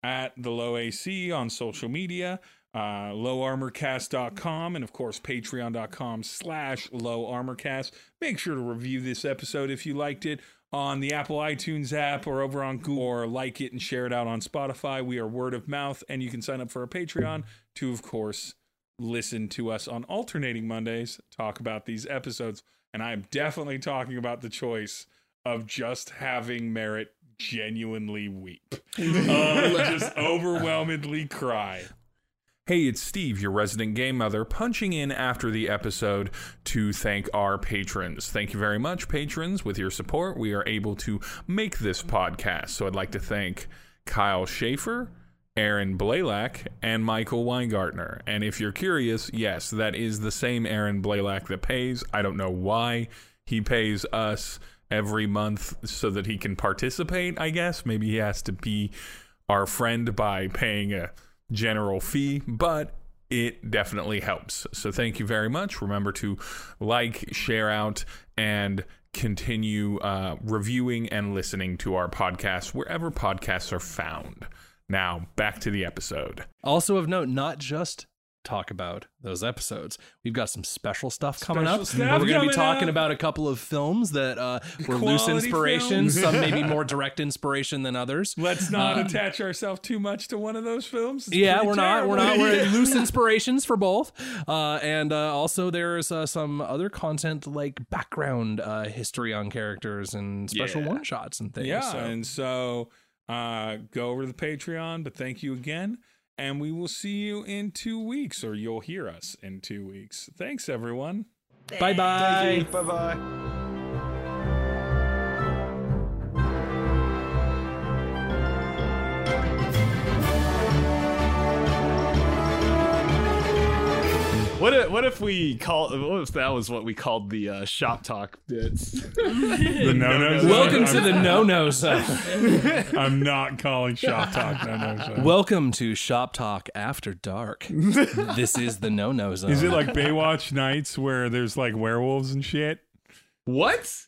at the low AC on social media. Uh, lowarmorcast.com and of course patreon.com slash lowarmorcast make sure to review this episode if you liked it on the apple itunes app or over on google or like it and share it out on spotify. We are word of mouth and you can sign up for our patreon to of course listen to us on alternating mondays talk about these episodes. And i'm definitely talking about the choice of just having Merritt genuinely weep. (laughs) Uh, just overwhelmingly cry Hey, it's Steve, your resident game mother, punching in after the episode to thank our patrons. Thank you very much, patrons. With your support, we are able to make this podcast. So I'd like to thank Kyle Schaefer, Aaron Blaylock, and Michael Weingartner. And if you're curious, yes, that is the same Aaron Blaylock that pays. I don't know why he pays us every month so that he can participate, I guess. Maybe he has to be our friend by paying a general fee, but it definitely helps. So thank you very much. Remember to like, share out, and continue uh, reviewing and listening to our podcast wherever podcasts are found. Now, back to the episode. Also of note, not just talk about those episodes. We've got some special stuff coming Special up. stuff We're going to be talking up. about a couple of films that uh, were loose Quality inspirations, films. some maybe (laughs) more direct inspiration than others. Let's not Uh, attach ourselves too much to one of those films. It's yeah, pretty we're not. We're not. We're (laughs) loose inspirations for both, uh, and uh, also there's uh, some other content like background uh, history on characters and special Yeah. one shots and things. Yeah, so. and so uh, go over to the Patreon. But thank you again, and we will see you in two weeks, or you'll hear us in two weeks. Thanks, everyone. bye bye. Bye bye. What if, what if we call what if that was what we called the uh, shop talk bits? (laughs) The no no. Welcome to the no no zone. I'm not calling shop talk no no zone. Welcome to Shop Talk After Dark. (laughs) this is the no no zone. Is it like Baywatch nights where there's like werewolves and shit? what?